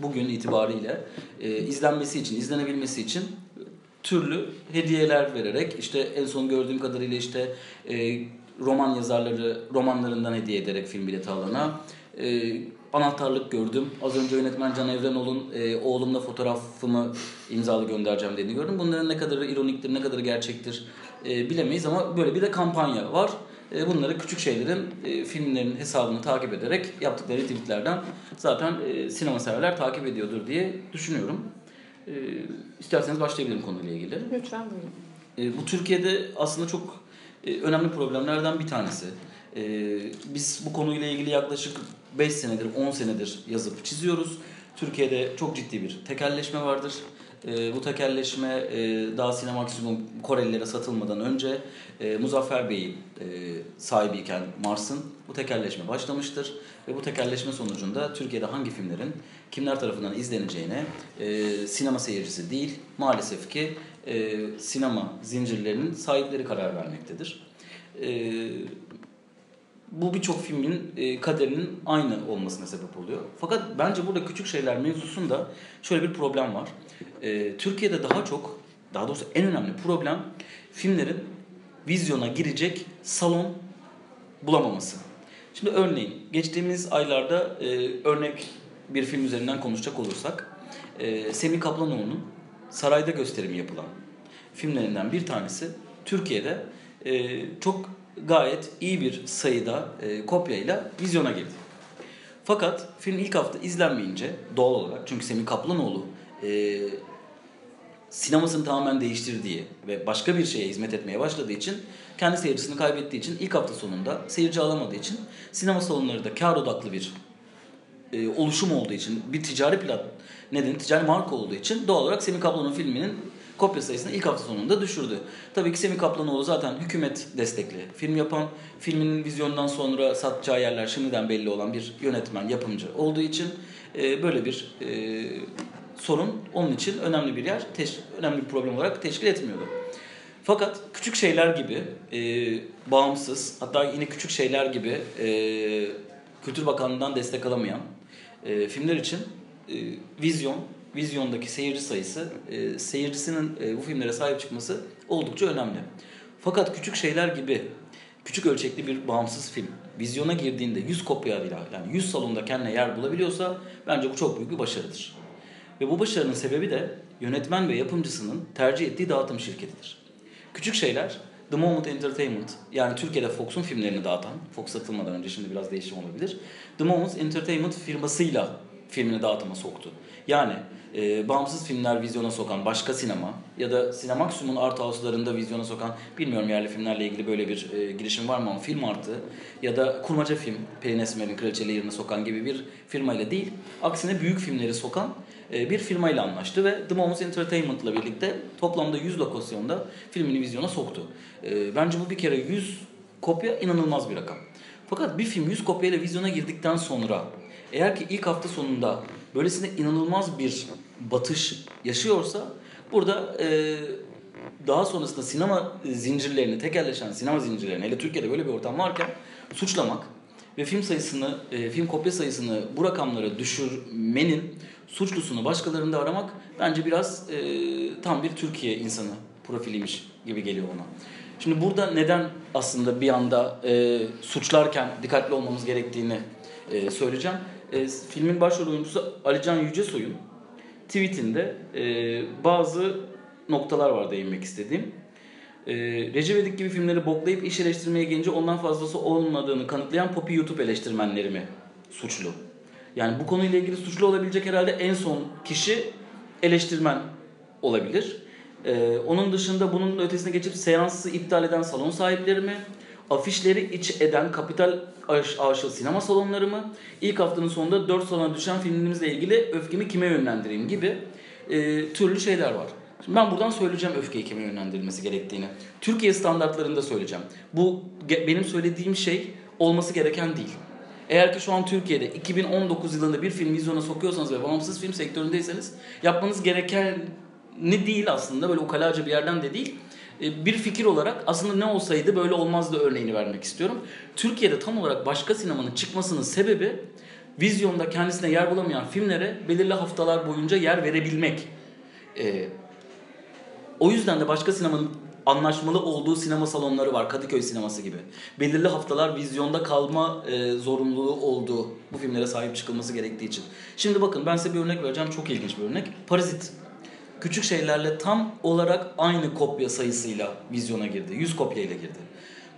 bugün itibariyle e, izlenmesi için, izlenebilmesi için türlü hediyeler vererek işte en son gördüğüm kadarıyla işte e, roman yazarları romanlarından hediye ederek film bileti alana e, anahtarlık gördüm. Az önce yönetmen Can Evrenol'un e, oğlumla fotoğrafımı imzalı göndereceğim dediğini gördüm. Bunların ne kadarı ironiktir, ne kadarı gerçektir e, bilemeyiz ama böyle bir de kampanya var. E, bunları küçük şeylerin e, filmlerin hesabını takip ederek yaptıkları tweetlerden zaten e, sinema severler takip ediyordur diye düşünüyorum. E, isterseniz başlayabilirim konuyla ilgili. Lütfen buyurun. E, bu Türkiye'de aslında çok e, önemli problemlerden bir tanesi. E, biz bu konuyla ilgili yaklaşık 5 senedir, 10 senedir yazıp çiziyoruz. Türkiye'de çok ciddi bir tekelleşme vardır. E, bu tekelleşme e, daha Sinemaksimum Korelilere satılmadan önce e, Muzaffer Bey'in e, sahibiyken Mars'ın bu tekelleşme başlamıştır. Ve bu tekelleşme sonucunda Türkiye'de hangi filmlerin kimler tarafından izleneceğine e, sinema seyircisi değil maalesef ki e, sinema zincirlerinin sahipleri karar vermektedir. E, bu birçok filmin e, kaderinin aynı olmasına sebep oluyor. Fakat bence burada küçük şeyler mevzusunda şöyle bir problem var. E, Türkiye'de daha çok, daha doğrusu en önemli problem filmlerin vizyona girecek salon bulamaması. Şimdi örneğin geçtiğimiz aylarda e, örnek bir film üzerinden konuşacak olursak e, Semih Kaplanoğlu'nun sarayda gösterimi yapılan filmlerinden bir tanesi Türkiye'de e, çok gayet iyi bir sayıda e, kopyayla vizyona girdi. Fakat film ilk hafta izlenmeyince doğal olarak çünkü Semih Kaplanoğlu e, sinemasını tamamen değiştirdiği ve başka bir şeye hizmet etmeye başladığı için kendi seyircisini kaybettiği için ilk hafta sonunda seyirci alamadığı için sinema salonları da kar odaklı bir e, oluşum olduğu için bir ticari plat neden ticari marka olduğu için doğal olarak Semih Kaplan'ın filminin kopya sayısını ilk hafta sonunda düşürdü. Tabii ki Semih Kaplanoğlu zaten hükümet destekli film yapan, filminin vizyondan sonra satacağı yerler şimdiden belli olan bir yönetmen, yapımcı olduğu için e, böyle bir e, sorun onun için önemli bir yer, teş- önemli bir problem olarak teşkil etmiyordu. Fakat küçük şeyler gibi e, bağımsız, hatta yine küçük şeyler gibi e, Kültür Bakanlığı'ndan destek alamayan e, filmler için e, vizyon, vizyondaki seyirci sayısı, e, seyircisinin e, bu filmlere sahip çıkması oldukça önemli. Fakat küçük şeyler gibi küçük ölçekli bir bağımsız film vizyona girdiğinde 100 kopyayla yani 100 salonda kendine yer bulabiliyorsa bence bu çok büyük bir başarıdır. Ve bu başarının sebebi de yönetmen ve yapımcısının tercih ettiği dağıtım şirketidir. Küçük şeyler The Moment Entertainment yani Türkiye'de Fox'un filmlerini dağıtan, Fox satılmadan önce şimdi biraz değişim olabilir. The Moment Entertainment firmasıyla filmini dağıtıma soktu. Yani e, bağımsız filmler vizyona sokan başka sinema ya da Sinemaksimum'un art house'larında vizyona sokan bilmiyorum yerli filmlerle ilgili böyle bir e, girişim var mı ama film artı ya da kurmaca film Pelin Esmer'in Kraliçeli yerine sokan gibi bir firmayla değil aksine büyük filmleri sokan e, bir firmayla anlaştı ve The Moments Entertainment'la birlikte toplamda 100 lokasyonda filmini vizyona soktu. E, bence bu bir kere 100 kopya inanılmaz bir rakam. Fakat bir film 100 kopyayla vizyona girdikten sonra eğer ki ilk hafta sonunda böylesine inanılmaz bir batış yaşıyorsa burada e, daha sonrasında sinema zincirlerini, tekelleşen sinema zincirlerini, hele Türkiye'de böyle bir ortam varken suçlamak ve film sayısını, e, film kopya sayısını bu rakamlara düşürmenin suçlusunu başkalarında aramak bence biraz e, tam bir Türkiye insanı profiliymiş gibi geliyor ona. Şimdi burada neden aslında bir anda e, suçlarken dikkatli olmamız gerektiğini e, söyleyeceğim. E, filmin başrol oyuncusu Alican Yücesoy'un tweetinde e, bazı noktalar var değinmek istediğim. E, Recep İvedik gibi filmleri boklayıp iş eleştirmeye gelince ondan fazlası olmadığını kanıtlayan Poppy YouTube eleştirmenleri mi suçlu? Yani bu konuyla ilgili suçlu olabilecek herhalde en son kişi eleştirmen olabilir. Ee, onun dışında bunun ötesine geçip seansı iptal eden salon sahipleri mi? Afişleri iç eden kapital aşığı sinema salonları mı? İlk haftanın sonunda 4 salona düşen filmimizle ilgili öfkemi kime yönlendireyim gibi e, türlü şeyler var. Şimdi ben buradan söyleyeceğim öfkeyi kime yönlendirilmesi gerektiğini. Türkiye standartlarında söyleyeceğim. Bu benim söylediğim şey olması gereken değil. Eğer ki şu an Türkiye'de 2019 yılında bir film vizyona sokuyorsanız ve bağımsız film sektöründeyseniz yapmanız gereken ne değil aslında böyle ukalaca bir yerden de değil bir fikir olarak aslında ne olsaydı böyle olmazdı örneğini vermek istiyorum. Türkiye'de tam olarak başka sinemanın çıkmasının sebebi vizyonda kendisine yer bulamayan filmlere belirli haftalar boyunca yer verebilmek. E, o yüzden de başka sinemanın anlaşmalı olduğu sinema salonları var. Kadıköy sineması gibi. Belirli haftalar vizyonda kalma e, zorunluluğu olduğu bu filmlere sahip çıkılması gerektiği için. Şimdi bakın ben size bir örnek vereceğim. Çok ilginç bir örnek. Parazit. Küçük şeylerle tam olarak aynı kopya sayısıyla vizyona girdi. 100 kopyayla girdi.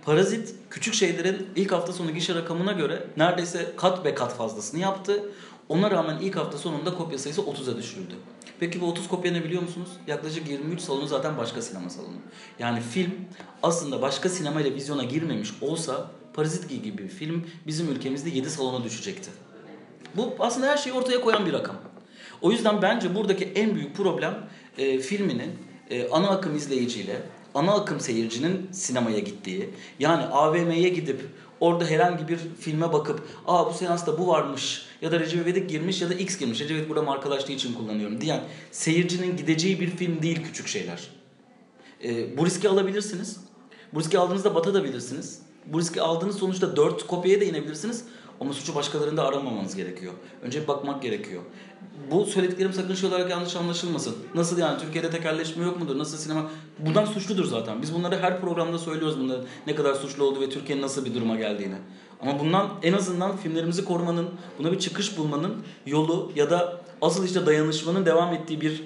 Parazit küçük şeylerin ilk hafta sonu gişe rakamına göre neredeyse kat be kat fazlasını yaptı. Ona rağmen ilk hafta sonunda kopya sayısı 30'a düşürüldü. Peki bu 30 kopya ne biliyor musunuz? Yaklaşık 23 salonu zaten başka sinema salonu. Yani film aslında başka sinema ile vizyona girmemiş olsa Parazit gibi bir film bizim ülkemizde 7 salona düşecekti. Bu aslında her şeyi ortaya koyan bir rakam. O yüzden bence buradaki en büyük problem e, filminin e, ana akım izleyiciyle ana akım seyircinin sinemaya gittiği. Yani AVM'ye gidip orada herhangi bir filme bakıp aa bu seansta bu varmış ya da Recep İvedik girmiş ya da X girmiş. Recep İvedik burada markalaştığı için kullanıyorum diyen seyircinin gideceği bir film değil küçük şeyler. E, bu riski alabilirsiniz. Bu riski aldığınızda batabilirsiniz. Bu riski aldığınız sonuçta 4 kopyaya da inebilirsiniz. Ama suçu başkalarında aramamanız gerekiyor. Önce bir bakmak gerekiyor. Bu söylediklerim sakın şey olarak yanlış anlaşılmasın. Nasıl yani Türkiye'de tekelleşme yok mudur? Nasıl sinema? Bundan suçludur zaten. Biz bunları her programda söylüyoruz bunların ne kadar suçlu olduğu ve Türkiye'nin nasıl bir duruma geldiğini. Ama bundan en azından filmlerimizi korumanın, buna bir çıkış bulmanın yolu ya da asıl işte dayanışmanın devam ettiği bir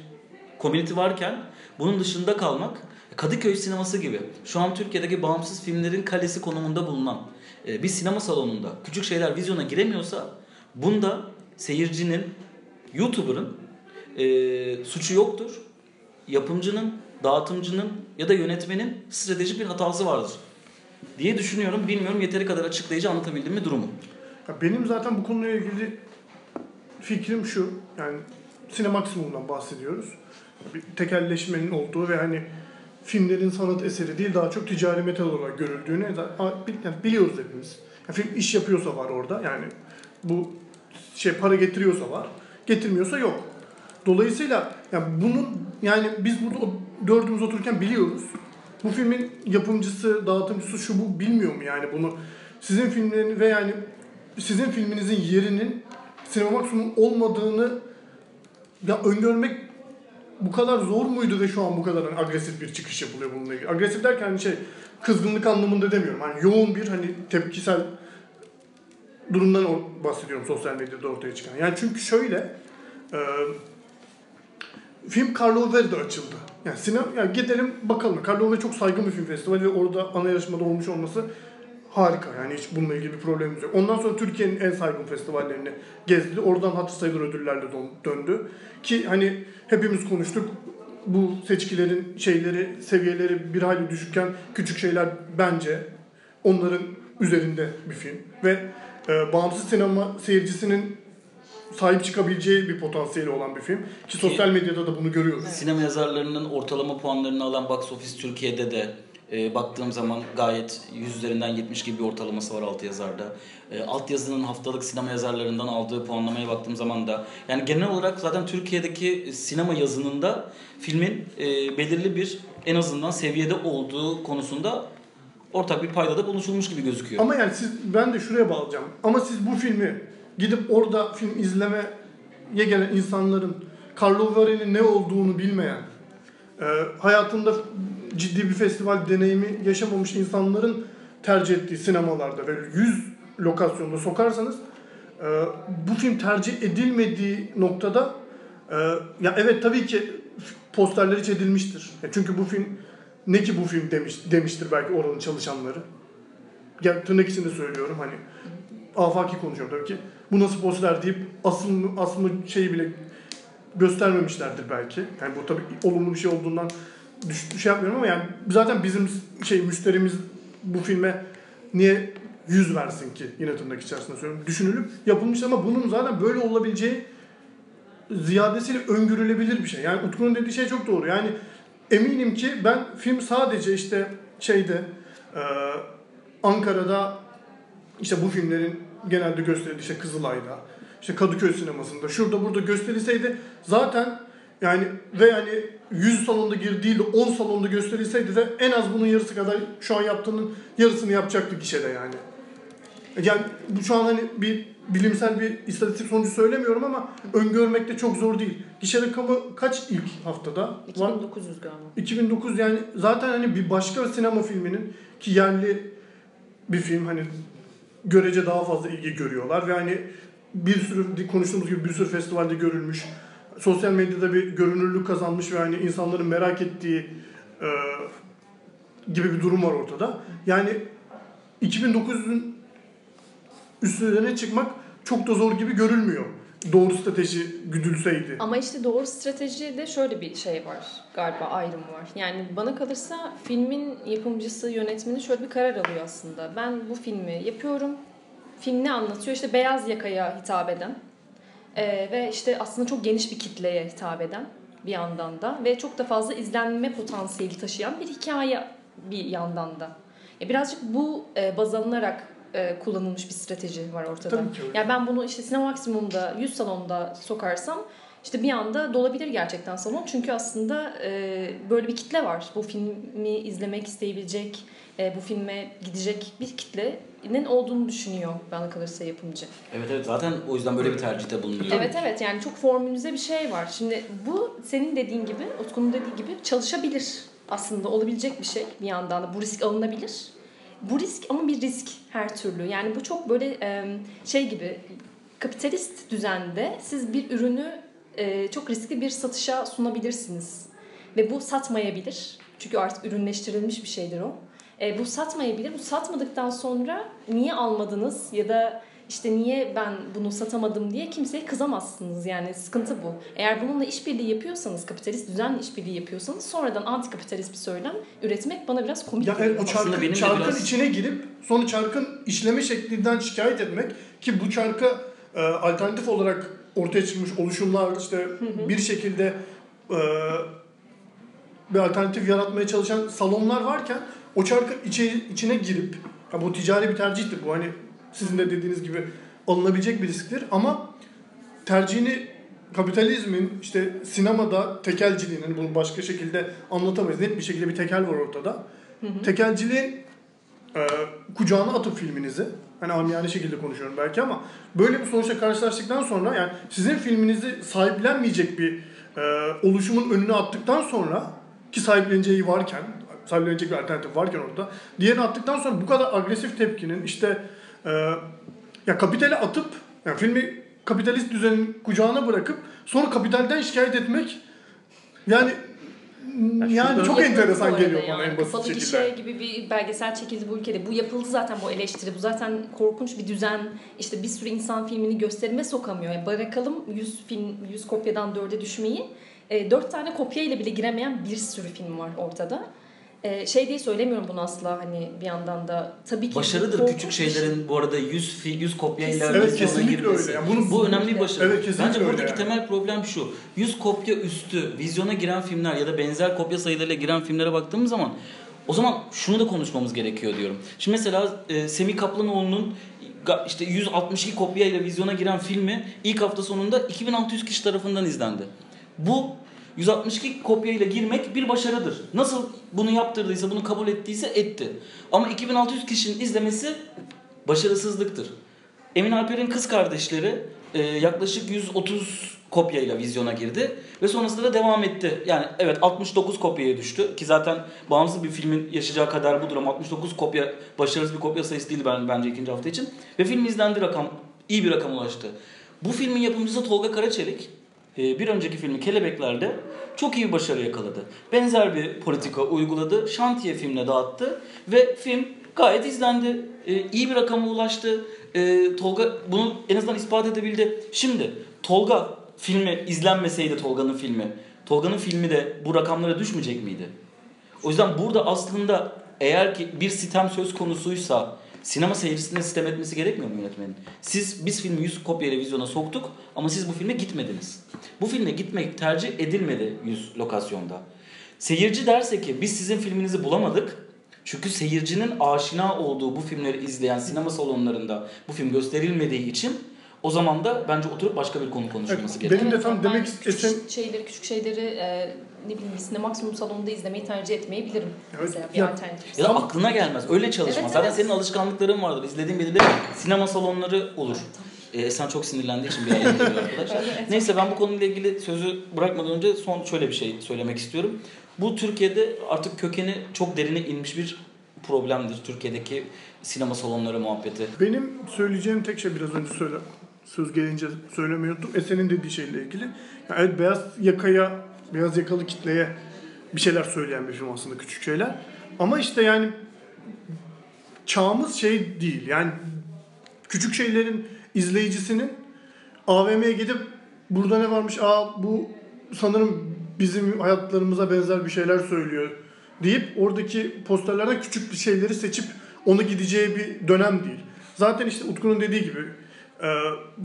community varken bunun dışında kalmak Kadıköy sineması gibi şu an Türkiye'deki bağımsız filmlerin kalesi konumunda bulunan e, bir sinema salonunda küçük şeyler vizyona giremiyorsa bunda seyircinin, YouTuber'ın e, suçu yoktur. Yapımcının, dağıtımcının ya da yönetmenin stratejik bir hatası vardır diye düşünüyorum. Bilmiyorum yeteri kadar açıklayıcı anlatabildim mi durumu? Benim zaten bu konuyla ilgili fikrim şu. Yani sinemaksimumdan bahsediyoruz. Bir tekelleşmenin olduğu ve hani filmlerin sanat eseri değil daha çok ticari metal olarak görüldüğünü yani biliyoruz hepimiz. Yani film iş yapıyorsa var orada. Yani bu şey para getiriyorsa var. Getirmiyorsa yok. Dolayısıyla yani bunun yani biz burada dördümüz otururken biliyoruz. Bu filmin yapımcısı, dağıtımcısı şu bu bilmiyor mu yani bunu? Sizin filmlerin ve yani sizin filminizin yerinin maksimum olmadığını ya öngörmek bu kadar zor muydu ve şu an bu kadar hani agresif bir çıkış yapılıyor bununla ilgili? Agresif derken hani şey kızgınlık anlamında demiyorum. Hani yoğun bir hani tepkisel durumdan or- bahsediyorum sosyal medyada ortaya çıkan. Yani çünkü şöyle e, film Karlover'de açıldı. Yani sinema yani gidelim bakalım. Karlover çok saygın bir film festivali ve orada ana yarışmada olmuş olması harika yani hiç bununla ilgili bir problemimiz yok. Ondan sonra Türkiye'nin en saygın festivallerini gezdi. Oradan hatır sayılır ödüllerle dön- döndü. Ki hani hepimiz konuştuk. Bu seçkilerin şeyleri, seviyeleri bir hayli düşükken küçük şeyler bence onların üzerinde bir film. Ve e, bağımsız sinema seyircisinin sahip çıkabileceği bir potansiyeli olan bir film. Ki sosyal medyada da bunu görüyoruz. Sinema yazarlarının ortalama puanlarını alan Box Office Türkiye'de de e, baktığım zaman gayet 100 üzerinden 70 gibi bir ortalaması var alt yazarda. E, alt yazının haftalık sinema yazarlarından aldığı puanlamaya baktığım zaman da yani genel olarak zaten Türkiye'deki sinema yazınında filmin e, belirli bir en azından seviyede olduğu konusunda ortak bir paydada buluşulmuş gibi gözüküyor. Ama yani siz ben de şuraya bağlayacağım. Ama siz bu filmi gidip orada film izlemeye gelen insanların Carlo Varel'in ne olduğunu bilmeyen, e, hayatında ciddi bir festival deneyimi yaşamamış insanların tercih ettiği sinemalarda ve 100 lokasyonda sokarsanız e, bu film tercih edilmediği noktada e, ya evet tabii ki posterler hiç edilmiştir. Çünkü bu film ne ki bu film demiş demiştir belki oranın çalışanları. Ya tırnak içinde söylüyorum hani afaki konuşuyorum tabii ki. Bu nasıl poster deyip asıl asıl şeyi bile göstermemişlerdir belki. Yani bu tabii olumlu bir şey olduğundan düş, şey yapmıyorum ama yani zaten bizim şey müşterimiz bu filme niye yüz versin ki yine tırnak içerisinde söylüyorum. Düşünülüp yapılmış ama bunun zaten böyle olabileceği ziyadesiyle öngörülebilir bir şey. Yani Utku'nun dediği şey çok doğru. Yani eminim ki ben film sadece işte şeyde e, Ankara'da işte bu filmlerin genelde gösterildiği işte Kızılay'da, işte Kadıköy sinemasında, şurada burada gösterilseydi zaten yani ve yani 100 salonda gir değil de 10 salonda gösterilseydi de en az bunun yarısı kadar şu an yaptığının yarısını yapacaktı gişede yani. Yani bu şu an hani bir bilimsel bir istatistik sonucu söylemiyorum ama öngörmek de çok zor değil. Gişe rakamı kaç ilk haftada? Var. 2900 galiba. 2009 yani zaten hani bir başka sinema filminin ki yerli bir film hani görece daha fazla ilgi görüyorlar ve hani bir sürü konuştuğumuz gibi bir sürü festivalde görülmüş. Sosyal medyada bir görünürlük kazanmış ve hani insanların merak ettiği e, gibi bir durum var ortada. Yani 2009'un üstüne çıkmak çok da zor gibi görülmüyor. Doğru strateji güdülseydi. Ama işte doğru stratejide şöyle bir şey var galiba ayrım var. Yani bana kalırsa filmin yapımcısı, yönetmeni şöyle bir karar alıyor aslında. Ben bu filmi yapıyorum. Film ne anlatıyor? İşte beyaz yakaya hitap eden ee, ve işte aslında çok geniş bir kitleye hitap eden bir yandan da ve çok da fazla izlenme potansiyeli taşıyan bir hikaye bir yandan da. Ya birazcık bu e, baz alınarak e, kullanılmış bir strateji var ortada. Tabii ki. Yani ben bunu işte sinema maksimumda 100 salonda sokarsam işte bir anda dolabilir gerçekten salon. Çünkü aslında e, böyle bir kitle var. Bu filmi izlemek isteyebilecek, e, bu filme gidecek bir kitlenin olduğunu düşünüyor bana kalırsa yapımcı. Evet evet zaten o yüzden böyle bir tercihte bulunuyor. Evet evet yani çok formülize bir şey var. Şimdi bu senin dediğin gibi, Utku'nun dediği gibi çalışabilir aslında olabilecek bir şey bir yandan da. Bu risk alınabilir. Bu risk ama bir risk her türlü. Yani bu çok böyle şey gibi kapitalist düzende siz bir ürünü çok riskli bir satışa sunabilirsiniz. Ve bu satmayabilir. Çünkü artık ürünleştirilmiş bir şeydir o. E, bu satmayabilir. Bu satmadıktan sonra niye almadınız ya da işte niye ben bunu satamadım diye kimseye kızamazsınız. Yani sıkıntı bu. Eğer bununla işbirliği yapıyorsanız, kapitalist düzenle işbirliği yapıyorsanız sonradan antikapitalist bir söylem üretmek bana biraz komik Ya geliyor. evet, o Aslında çarkın, benim çarkın biraz- içine girip sonra çarkın işleme şeklinden şikayet etmek ki bu çarka e, alternatif olarak ortaya çıkmış oluşumlar işte bir şekilde e, bir alternatif yaratmaya çalışan salonlar varken o çarkın içe, içine girip ya bu ticari bir tercihtir bu hani sizin de dediğiniz gibi alınabilecek bir risktir ama tercihini kapitalizmin işte sinemada tekelciliğin hani bunu başka şekilde anlatamayız. Net bir şekilde bir tekel var ortada. Tekelciliğin e, kucağına atıp filminizi hani amiyane şekilde konuşuyorum belki ama böyle bir sonuçla karşılaştıktan sonra yani sizin filminizi sahiplenmeyecek bir e, oluşumun önüne attıktan sonra ki sahipleneceği varken sahiplenecek bir alternatif varken orada diğerini attıktan sonra bu kadar agresif tepkinin işte e, ya kapitale atıp yani filmi kapitalist düzenin kucağına bırakıp sonra kapitalden şikayet etmek yani yani şurada- çok enteresan geliyor bana yani. en basit Kapalı şekilde. gişe gibi bir belgesel çekildi bu ülkede. Bu yapıldı zaten bu eleştiri. Bu zaten korkunç bir düzen. İşte bir sürü insan filmini gösterime sokamıyor. Yani bırakalım 100 film 100 kopyadan 4'e düşmeyi. E, 4 tane kopya ile bile giremeyen bir sürü film var ortada. E, şey diye söylemiyorum bunu asla hani bir yandan da tabii ki Başarıdır korkunç küçük şey. şeylerin bu arada 100 fi 100 kopyayla Kesinlikle. Evet, vizyona kesinlikle girmesi. öyle. Yani bunu- bu önemli bir başarı. Evet, kesinlikle Bence buradaki yani. temel problem şu. 100 kopya üstü vizyona giren filmler ya da benzer kopya sayılarıyla giren filmlere baktığımız zaman o zaman şunu da konuşmamız gerekiyor diyorum. Şimdi mesela e, Semih Kaplanoğlu'nun işte 162 kopyayla vizyona giren filmi ilk hafta sonunda 2600 kişi tarafından izlendi. Bu 162 kopyayla girmek bir başarıdır. Nasıl bunu yaptırdıysa, bunu kabul ettiyse etti. Ama 2600 kişinin izlemesi başarısızlıktır. Emin Alper'in kız kardeşleri e, yaklaşık 130 kopyayla vizyona girdi ve sonrasında da devam etti. Yani evet 69 kopyaya düştü ki zaten bağımsız bir filmin yaşayacağı kadar budur ama 69 kopya başarısız bir kopya sayısı değil ben bence ikinci hafta için ve film izlendi rakam iyi bir rakam ulaştı. Bu filmin yapımcısı Tolga Karaçelik bir önceki filmi Kelebekler'de çok iyi bir başarı yakaladı. Benzer bir politika uyguladı. Şantiye filmine dağıttı ve film gayet izlendi. E, iyi bir rakama ulaştı. E, Tolga bunu en azından ispat edebildi. Şimdi Tolga filmi izlenmeseydi Tolga'nın filmi, Tolga'nın filmi de bu rakamlara düşmeyecek miydi? O yüzden burada aslında eğer ki bir sitem söz konusuysa sinema seyircisine sitem etmesi gerekmiyor mu yönetmenin? Siz biz filmi 100 kopyayla vizyona soktuk ama siz bu filme gitmediniz. Bu filme gitmek tercih edilmedi 100 lokasyonda. Seyirci derse ki biz sizin filminizi bulamadık. Çünkü seyircinin aşina olduğu bu filmleri izleyen sinema salonlarında bu film gösterilmediği için o zaman da bence oturup başka bir konu konuşulması Evet, gerekiyor. Benim de tam demek küçük istediğim şeyleri küçük şeyleri e, ne bileyim sinema maksimum salonunda izlemeyi tercih etmeyebilirim. Evet, Mesela bir ya- alternatif. Ya da aklına gelmez. Öyle çalışma. Evet, Zaten evet. senin alışkanlıkların vardır. İzlediğin belirli sinema salonları olur. Ee, sen çok sinirlendiği için bir yerden arkadaş. Neyse ben bu konuyla ilgili sözü bırakmadan önce son şöyle bir şey söylemek istiyorum. Bu Türkiye'de artık kökeni çok derine inmiş bir problemdir. Türkiye'deki sinema salonları muhabbeti. Benim söyleyeceğim tek şey biraz önce söyle söz gelince söylemeyi unuttum. Esen'in dediği şeyle ilgili. Yani evet beyaz yakaya, beyaz yakalı kitleye bir şeyler söyleyen bir film aslında küçük şeyler. Ama işte yani çağımız şey değil. Yani küçük şeylerin izleyicisinin AVM'ye gidip burada ne varmış aa bu sanırım bizim hayatlarımıza benzer bir şeyler söylüyor deyip oradaki posterlerden küçük bir şeyleri seçip onu gideceği bir dönem değil. Zaten işte Utku'nun dediği gibi e,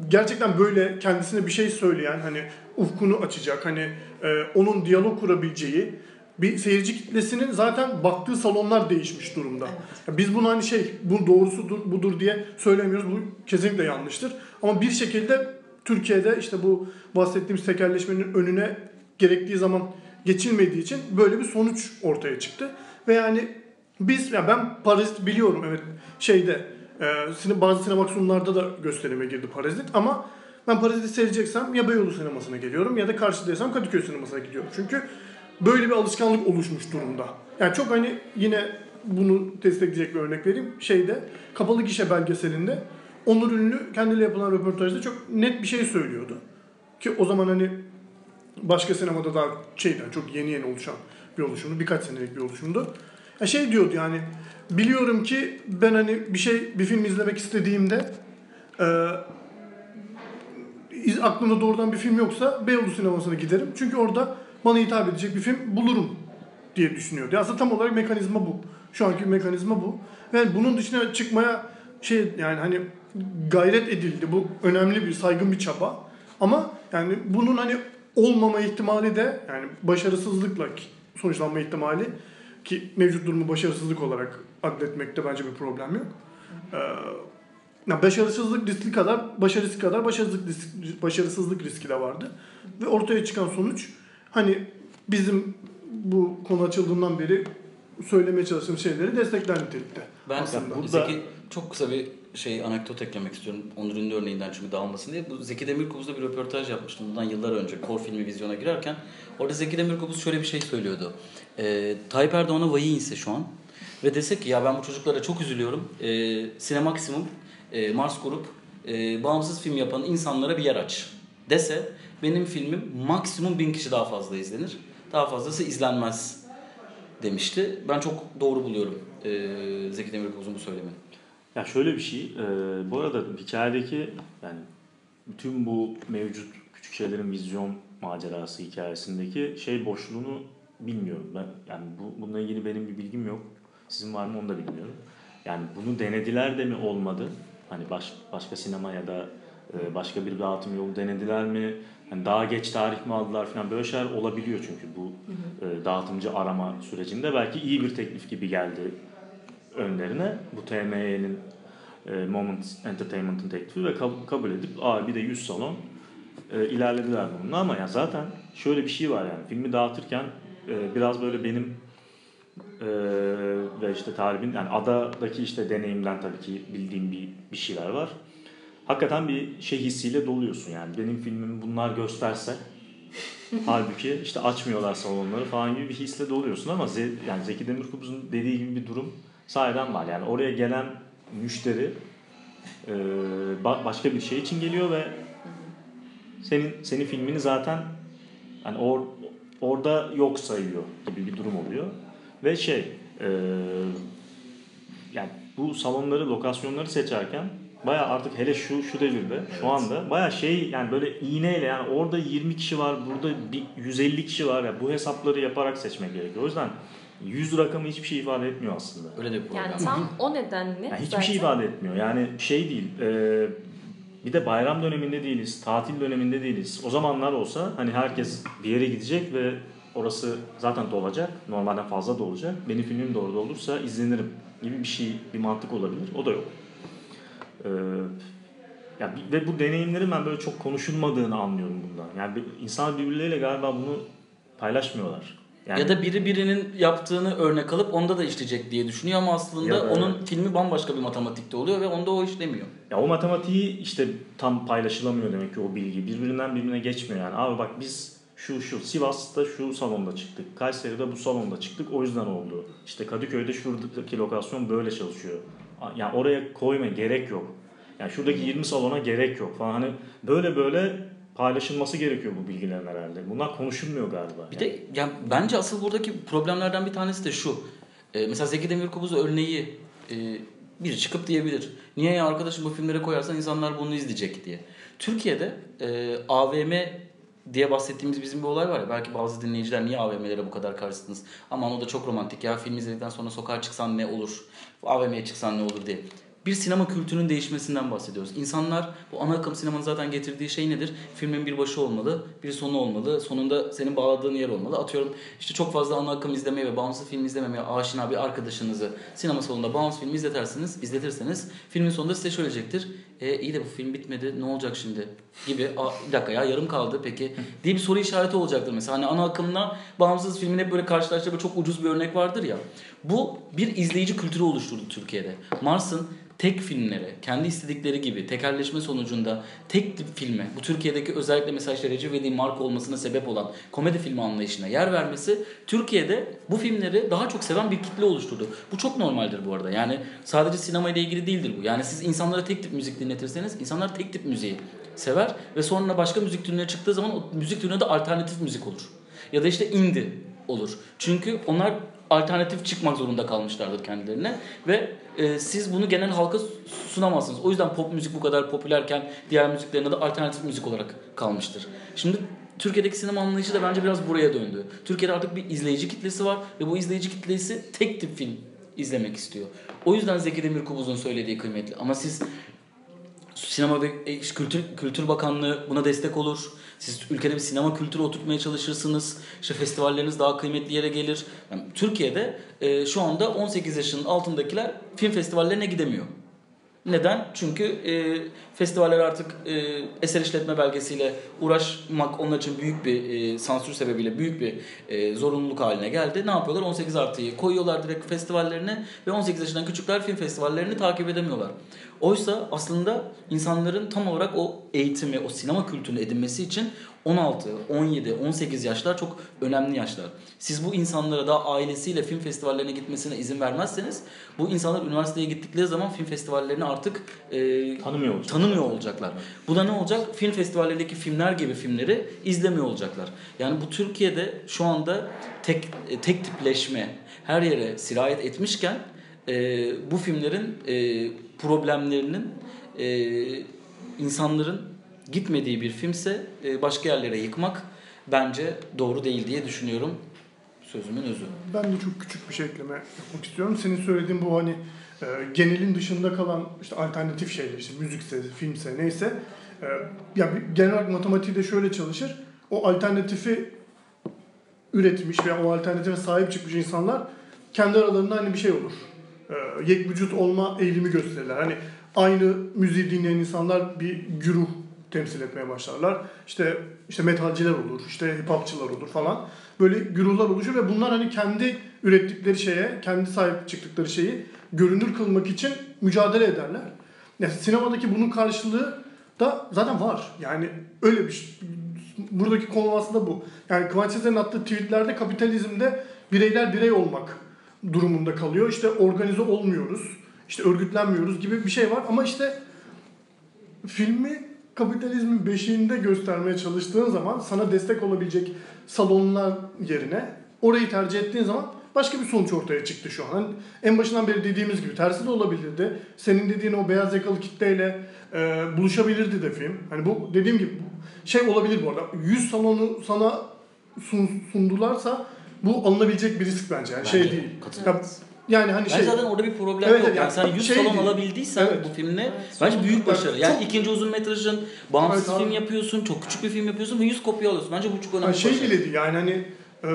gerçekten böyle kendisine bir şey söyleyen hani ufkunu açacak hani e, onun diyalog kurabileceği bir seyirci kitlesinin zaten baktığı salonlar değişmiş durumda. Ya Biz bunu hani şey bu doğrusudur budur diye söylemiyoruz. Bu kesinlikle yanlıştır. Ama bir şekilde Türkiye'de işte bu bahsettiğimiz tekerleşmenin önüne gerektiği zaman geçilmediği için böyle bir sonuç ortaya çıktı. Ve yani biz ya ben Parazit biliyorum evet şeyde e, bazı sinema sunumlarda da gösterime girdi Parazit ama ben Parazit'i seyredeceksem ya Beyoğlu sinemasına geliyorum ya da karşıdaysam Kadıköy sinemasına gidiyorum. Çünkü böyle bir alışkanlık oluşmuş durumda. Yani çok hani yine bunu destekleyecek bir örnek vereyim. Şeyde Kapalı Gişe belgeselinde Onur Ünlü kendiyle yapılan röportajda çok net bir şey söylüyordu. Ki o zaman hani başka sinemada daha şeyden çok yeni yeni oluşan bir oluşumdu. Birkaç senelik bir oluşumdu. Ya şey diyordu yani biliyorum ki ben hani bir şey bir film izlemek istediğimde e, aklımda doğrudan bir film yoksa Beyoğlu sinemasına giderim. Çünkü orada bana hitap edecek bir film bulurum diye düşünüyordu. Aslında tam olarak mekanizma bu. Şu anki mekanizma bu. Ve bunun dışına çıkmaya şey yani hani gayret edildi. Bu önemli bir saygın bir çaba. Ama yani bunun hani olmama ihtimali de yani başarısızlıkla sonuçlanma ihtimali ki mevcut durumu başarısızlık olarak adletmekte bence bir problem yok. Ee, başarısızlık riski kadar başarısı kadar başarısızlık riski, başarısızlık riski de vardı. Ve ortaya çıkan sonuç hani bizim bu konu açıldığından beri söylemeye çalıştığım şeyleri destekler nitelikte. Ben aslında. burada... Zeki çok kısa bir şey anekdot eklemek istiyorum. Onur Ünlü örneğinden çünkü dağılmasın diye. Bu Zeki Demirkubuz'da bir röportaj yapmıştım bundan yıllar önce. Kor filmi vizyona girerken. Orada Zeki Demirkubuz şöyle bir şey söylüyordu. Ee, Tayyip Erdoğan'a vahiy inse şu an ve dese ki ya ben bu çocuklara çok üzülüyorum. Ee, Sinemaksimum, e, Mars Grup, e, bağımsız film yapan insanlara bir yer aç dese benim filmim maksimum bin kişi daha fazla izlenir. daha fazlası izlenmez demişti. Ben çok doğru buluyorum e, Zeki Demirkubuz'un bu söylemini. Ya şöyle bir şey, e, bu arada hikayedeki yani bütün bu mevcut küçük şeylerin vizyon macerası hikayesindeki şey boşluğunu bilmiyorum ben. Yani bu, bununla ilgili benim bir bilgim yok. Sizin var mı onu da bilmiyorum. Yani bunu denediler de mi olmadı? Hani baş, başka sinema ya da e, başka bir dağıtım yolu denediler mi? Hani daha geç tarih mi aldılar falan böyle şeyler olabiliyor çünkü bu e, dağıtımcı arama sürecinde belki iyi bir teklif gibi geldi önlerine bu TME'nin e, Moment Entertainment'ın teklifi ve kab- kabul edip Aa, bir de 100 salon e, ilerlediler bununla ama ya zaten şöyle bir şey var yani filmi dağıtırken e, biraz böyle benim e, ve işte Talib'in yani adadaki işte deneyimden tabii ki bildiğim bir, bir şeyler var. Hakikaten bir şey hissiyle doluyorsun yani benim filmimi bunlar gösterse halbuki işte açmıyorlar salonları falan gibi bir hisle doluyorsun ama Ze- yani Zeki Demirkubuz'un dediği gibi bir durum sahiden var. Yani oraya gelen müşteri e, ba- başka bir şey için geliyor ve senin senin filmini zaten hani or, orada yok sayıyor gibi bir durum oluyor. Ve şey e, yani bu salonları, lokasyonları seçerken baya artık hele şu şu devirde şu anda baya şey yani böyle iğneyle yani orada 20 kişi var, burada bir 150 kişi var ya bu hesapları yaparak seçmek gerekiyor. O yüzden 100 rakamı hiçbir şey ifade etmiyor aslında. Öyle de bir problem. Yani tam o nedenle Yani hiçbir zaten şey ifade etmiyor. Yani şey değil. e, bir de bayram döneminde değiliz, tatil döneminde değiliz. O zamanlar olsa hani herkes bir yere gidecek ve orası zaten dolacak. Normalden fazla dolacak. Benim filmim de orada olursa izlenirim gibi bir şey, bir mantık olabilir. O da yok. E, ya ve bu deneyimlerin ben böyle çok konuşulmadığını anlıyorum bundan. Yani bir- insanlar birbirleriyle galiba bunu paylaşmıyorlar. Yani Ya da biri birinin yaptığını örnek alıp onda da işleyecek diye düşünüyor ama aslında da- onun filmi bambaşka bir matematikte oluyor ve onda o işlemiyor. Ya o matematiği işte tam paylaşılamıyor demek ki o bilgi. Birbirinden birbirine geçmiyor yani. Abi bak biz şu şu Sivas'ta şu salonda çıktık. Kayseri'de bu salonda çıktık. O yüzden oldu. İşte Kadıköy'de şuradaki lokasyon böyle çalışıyor. Yani oraya koyma gerek yok. Yani şuradaki 20 salona gerek yok falan. Hani böyle böyle paylaşılması gerekiyor bu bilgilerin herhalde. Bunlar konuşulmuyor galiba. Bir de yani bence asıl buradaki problemlerden bir tanesi de şu. Ee, mesela Zeki Demirkubuz örneği e, biri çıkıp diyebilir. Niye ya arkadaşım bu filmlere koyarsan insanlar bunu izleyecek diye. Türkiye'de e, AVM diye bahsettiğimiz bizim bir olay var ya. Belki bazı dinleyiciler niye AVM'lere bu kadar karşısınız? Aman o da çok romantik ya. Film izledikten sonra sokağa çıksan ne olur? AVM'ye çıksan ne olur diye. Bir sinema kültürünün değişmesinden bahsediyoruz. İnsanlar bu ana akım sinemanın zaten getirdiği şey nedir? Filmin bir başı olmalı, bir sonu olmalı. Sonunda senin bağladığın yer olmalı. Atıyorum işte çok fazla ana akım izlemeye ve bağımsız film izlememeye aşina bir arkadaşınızı sinema salonunda bağımsız film izletersiniz, izletirseniz filmin sonunda size şöyle diyecektir. E iyi de bu film bitmedi ne olacak şimdi gibi. Aa, bir dakika ya yarım kaldı peki diye bir soru işareti olacaktır mesela. Hani ana akımla bağımsız filmin hep böyle karşılaştığı çok ucuz bir örnek vardır ya. Bu bir izleyici kültürü oluşturdu Türkiye'de. Mars'ın tek filmlere, kendi istedikleri gibi tekerleşme sonucunda tek tip filme, bu Türkiye'deki özellikle mesela işte Recep İvedik'in marka olmasına sebep olan komedi filmi anlayışına yer vermesi Türkiye'de bu filmleri daha çok seven bir kitle oluşturdu. Bu çok normaldir bu arada. Yani sadece sinema ile ilgili değildir bu. Yani siz insanlara tek tip müzik dinletirseniz insanlar tek tip müziği sever ve sonra başka müzik türüne çıktığı zaman o müzik türüne de alternatif müzik olur. Ya da işte indie olur. Çünkü onlar alternatif çıkmak zorunda kalmışlardır kendilerine ve e, siz bunu genel halka sunamazsınız. O yüzden pop müzik bu kadar popülerken diğer müziklerine de alternatif müzik olarak kalmıştır. Şimdi Türkiye'deki sinema anlayışı da bence biraz buraya döndü. Türkiye'de artık bir izleyici kitlesi var ve bu izleyici kitlesi tek tip film izlemek istiyor. O yüzden Zeki Demirkubuz'un söylediği kıymetli. Ama siz Sinema ve e, Kültür, Kültür Bakanlığı buna destek olur. Siz ülkede bir sinema kültürü oturtmaya çalışırsınız. İşte festivalleriniz daha kıymetli yere gelir. Yani Türkiye'de e, şu anda 18 yaşının altındakiler film festivallerine gidemiyor. Neden? Çünkü e, festivaller artık e, eser işletme belgesiyle uğraşmak onlar için büyük bir e, sansür sebebiyle büyük bir e, zorunluluk haline geldi. Ne yapıyorlar? 18 artıyı koyuyorlar direkt festivallerine ve 18 yaşından küçükler film festivallerini takip edemiyorlar. Oysa aslında insanların tam olarak o eğitimi, o sinema kültürünü edinmesi için 16, 17, 18 yaşlar çok önemli yaşlar. Siz bu insanlara da ailesiyle film festivallerine gitmesine izin vermezseniz bu insanlar üniversiteye gittikleri zaman film festivallerini artık e, Tanımıyor olacak. tanımıyor olacaklar. Bu da ne olacak? Film festivallerindeki filmler gibi filmleri izlemiyor olacaklar. Yani bu Türkiye'de şu anda tek e, tek tipleşme her yere sirayet etmişken e, bu filmlerin e, problemlerinin e, insanların gitmediği bir filmse e, başka yerlere yıkmak bence doğru değil diye düşünüyorum. Sözümün özü. Ben de çok küçük bir şey ekleme yapmak istiyorum. Senin söylediğin bu hani e, genelin dışında kalan işte alternatif şeyler işte müzikse, filmse neyse e, ya genel olarak matematiği de şöyle çalışır. O alternatifi üretmiş veya o alternatife sahip çıkmış insanlar kendi aralarında hani bir şey olur. E, yek vücut olma eğilimi gösterirler. Hani aynı müziği dinleyen insanlar bir güruh temsil etmeye başlarlar. İşte işte metalciler olur, işte hip hopçılar olur falan. Böyle güruhlar oluşur ve bunlar hani kendi ürettikleri şeye, kendi sahip çıktıkları şeyi görünür kılmak için mücadele ederler. Yani sinemadaki bunun karşılığı da zaten var. Yani öyle bir şey. Buradaki konu aslında bu. Yani Kıvanç attığı tweetlerde kapitalizmde bireyler birey olmak durumunda kalıyor. İşte organize olmuyoruz, işte örgütlenmiyoruz gibi bir şey var. Ama işte filmi kapitalizmin beşiğinde göstermeye çalıştığın zaman sana destek olabilecek salonlar yerine orayı tercih ettiğin zaman başka bir sonuç ortaya çıktı şu an. En başından beri dediğimiz gibi tersi de olabilirdi. Senin dediğin o beyaz yakalı kitleyle e, buluşabilirdi de film. Hani bu dediğim gibi şey olabilir bu arada. 100 salonu sana sun- sundularsa bu alınabilecek bir risk bence. Yani şey Bence değil. katılıyorum. Ya, yani hani Ben şey zaten orada bir problem Evet, yok. yani Yani sen 100 şey salon değil. alabildiysen Evet. bu filmle Evet. bence büyük başarı. Yani Çok- ikinci uzun metrajın bağımsız Evet, abi. film yapıyorsun, çok küçük bir film yapıyorsun ve 100 kopya alıyorsun. Bence bu çok önemli Yani şey başarı. bile değil yani hani e,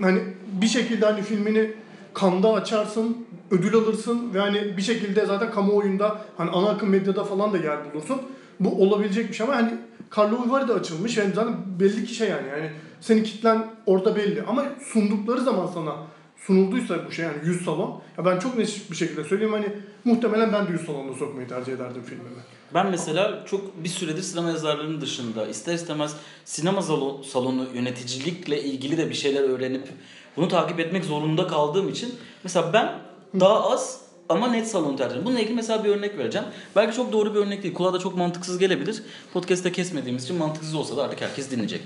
hani bir şekilde hani filmini kanda açarsın, ödül alırsın ve hani bir şekilde zaten kamuoyunda hani ana akım medyada falan da yer bulursun. Bu olabilecek bir şey ama hani Carlo Vivari de açılmış yani zaten belli ki şey yani yani senin kitlen orada belli ama sundukları zaman sana sunulduysa bu şey yani 100 salon ya ben çok net bir şekilde söyleyeyim hani muhtemelen ben de 100 salonda sokmayı tercih ederdim filmimi. Ben mesela çok bir süredir sinema yazarlarının dışında ister istemez sinema salonu, salonu yöneticilikle ilgili de bir şeyler öğrenip bunu takip etmek zorunda kaldığım için mesela ben daha az ama net salon tercih ederim. Bununla ilgili mesela bir örnek vereceğim. Belki çok doğru bir örnek değil. Kulağa da çok mantıksız gelebilir. Podcast'te kesmediğimiz için mantıksız olsa da artık herkes dinleyecek.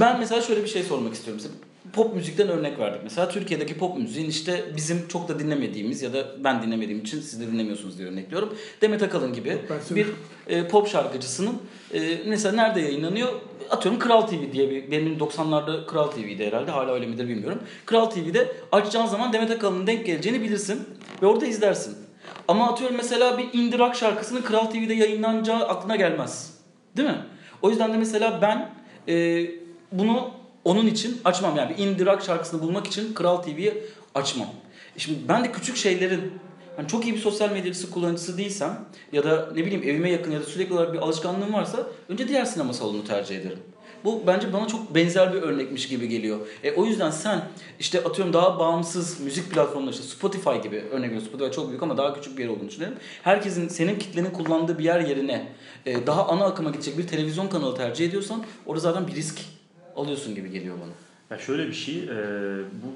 Ben mesela şöyle bir şey sormak istiyorum size. Pop müzikten örnek verdik. Mesela Türkiye'deki pop müziğin işte bizim çok da dinlemediğimiz ya da ben dinlemediğim için siz de dinlemiyorsunuz diye örnekliyorum. Demet Akalın gibi bir e, pop şarkıcısının e, mesela nerede yayınlanıyor? Atıyorum Kral TV diye bir benim 90'larda Kral TV'de herhalde hala öyle midir bilmiyorum. Kral TV'de açacağın zaman Demet Akalın'ın denk geleceğini bilirsin ve orada izlersin. Ama atıyorum mesela bir indie rock şarkısının Kral TV'de yayınlanacağı aklına gelmez. Değil mi? O yüzden de mesela ben e, bunu onun için açmam. Yani bir indie rock şarkısını bulmak için Kral TV'yi açmam. E Şimdi ben de küçük şeylerin hani çok iyi bir sosyal medyası kullanıcısı değilsem ya da ne bileyim evime yakın ya da sürekli olarak bir alışkanlığım varsa önce diğer sinema salonunu tercih ederim. Bu bence bana çok benzer bir örnekmiş gibi geliyor. E, o yüzden sen işte atıyorum daha bağımsız müzik platformları işte Spotify gibi örnek veriyorum. Spotify çok büyük ama daha küçük bir yer olduğunu düşünelim. Herkesin senin kitlenin kullandığı bir yer yerine e, daha ana akıma gidecek bir televizyon kanalı tercih ediyorsan orada zaten bir risk alıyorsun gibi geliyor bana. Ya şöyle bir şey, e, bu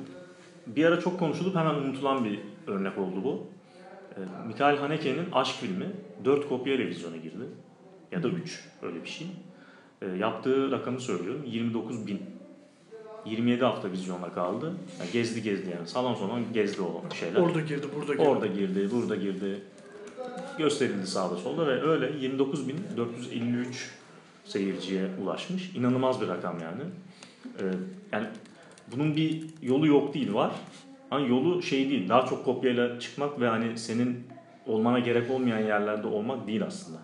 bir ara çok konuşulup hemen unutulan bir örnek oldu bu. E, Mikael Haneke'nin Aşk filmi 4 kopyayla vizyona girdi. Ya da 3 öyle bir şey. E, yaptığı rakamı söylüyorum 29 bin. 27 hafta vizyona kaldı. Yani gezdi gezdi yani salon salon gezdi o şeyler. Orada girdi, burada girdi. Orada girdi, burada girdi. Gösterildi sağda solda ve öyle 29.453 seyirciye ulaşmış. İnanılmaz bir rakam yani. Ee, yani bunun bir yolu yok değil var. Ama yolu şey değil. Daha çok kopyayla çıkmak ve hani senin olmana gerek olmayan yerlerde olmak değil aslında.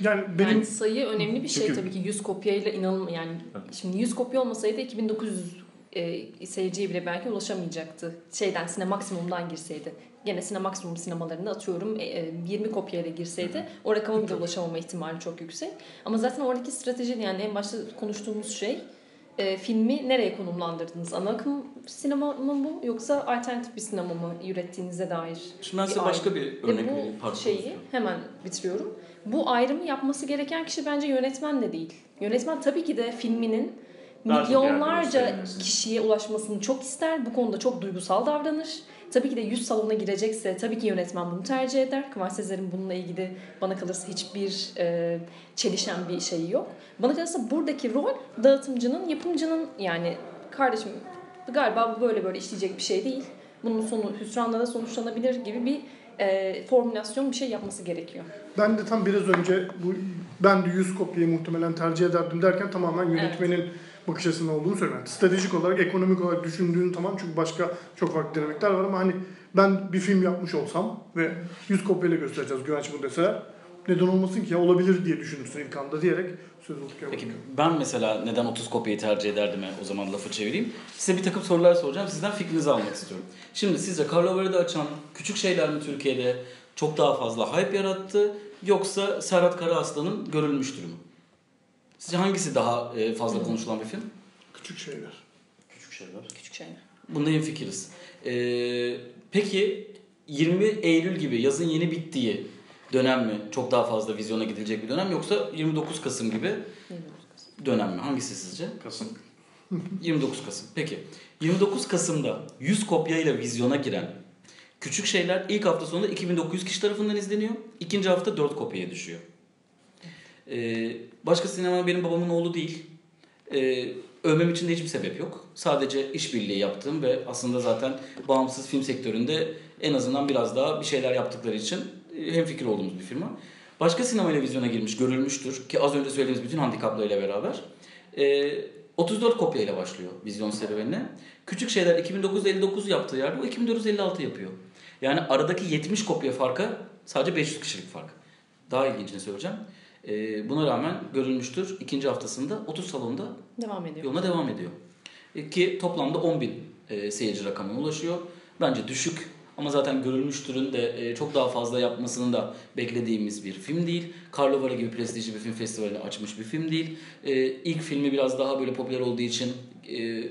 Yani benim Yani sayı önemli bir şey Çünkü- tabii ki 100 kopyayla inanılma yani şimdi 100 kopya olmasaydı 2900 e, seyirciye bile belki ulaşamayacaktı. Şeyden sine maksimumdan girseydi. Gene sine maksimum sinemalarında atıyorum e, e, 20 kopyayla girseydi o rakama bile ulaşamama ihtimali çok yüksek. Ama zaten oradaki strateji yani en başta konuştuğumuz şey e, filmi nereye konumlandırdınız? Ana akım sinema mı bu yoksa alternatif bir sinema mı ürettiğinize dair? Şimdi ben size bir başka bir Ve örnek bu vereyim. Pardon, şeyi hemen bitiriyorum. Bu ayrımı yapması gereken kişi bence yönetmen de değil. Yönetmen tabii ki de filminin milyonlarca kişiye ulaşmasını çok ister. Bu konuda çok duygusal davranır. Tabii ki de 100 salona girecekse tabii ki yönetmen bunu tercih eder. Kıvanç Sezer'in bununla ilgili bana kalırsa hiçbir e, çelişen bir şeyi yok. Bana kalırsa buradaki rol dağıtımcının, yapımcının yani kardeşim galiba bu böyle böyle işleyecek bir şey değil. Bunun sonu hüsranla da sonuçlanabilir gibi bir e, formülasyon bir şey yapması gerekiyor. Ben de tam biraz önce bu ben de 100 kopyayı muhtemelen tercih ederdim derken tamamen yönetmenin bakış açısından olduğunu söylüyorum. Stratejik olarak, ekonomik olarak düşündüğün tamam çünkü başka çok farklı dinamikler var ama hani ben bir film yapmış olsam ve 100 kopyayla göstereceğiz Güvenç bu deseler neden olmasın ki ya olabilir diye düşünürsün ilk anda diyerek söz Utku'ya Peki ben mesela neden 30 kopyayı tercih ederdim o zaman lafı çevireyim. Size bir takım sorular soracağım. Sizden fikrinizi almak istiyorum. Şimdi sizce Carlo Verdi açan küçük şeyler mi Türkiye'de çok daha fazla hype yarattı yoksa Serhat Karaaslan'ın görülmüştür mü? Sizce hangisi daha e, fazla konuşulan bir film? Küçük şeyler. Küçük şeyler. Küçük şeyler. Bunda hemfikiriz. Ee, peki 20 Eylül gibi yazın yeni bittiği dönem mi çok daha fazla vizyona gidilecek bir dönem yoksa 29 Kasım gibi dönem mi? Hangisi sizce? Kasım. 29 Kasım. Peki. 29 Kasım'da 100 kopyayla vizyona giren Küçük Şeyler ilk hafta sonunda 2900 kişi tarafından izleniyor. İkinci hafta 4 kopyaya düşüyor. Ee, başka sinema benim babamın oğlu değil. Ee, övmem için de hiçbir sebep yok. Sadece işbirliği yaptığım ve aslında zaten bağımsız film sektöründe en azından biraz daha bir şeyler yaptıkları için hemfikir olduğumuz bir firma. Başka sinemayla vizyona girmiş, görülmüştür ki az önce söylediğimiz bütün handikaplarıyla beraber. Ee, 34 kopyayla başlıyor vizyon serüvenine. Küçük şeyler 2959 yaptığı yerde o 2456 yapıyor. Yani aradaki 70 kopya farka sadece 500 kişilik fark. Daha ilginçini söyleyeceğim. Ee, buna rağmen görülmüştür. ikinci haftasında 30 salonda Devam ediyor. yoluna devam ediyor. E, Ki toplamda 10 bin e, seyirci rakamına ulaşıyor. Bence düşük ama zaten görülmüştürün de e, çok daha fazla yapmasını da beklediğimiz bir film değil. Karlovara gibi prestijli bir film festivalini açmış bir film değil. E, ilk filmi biraz daha böyle popüler olduğu için e,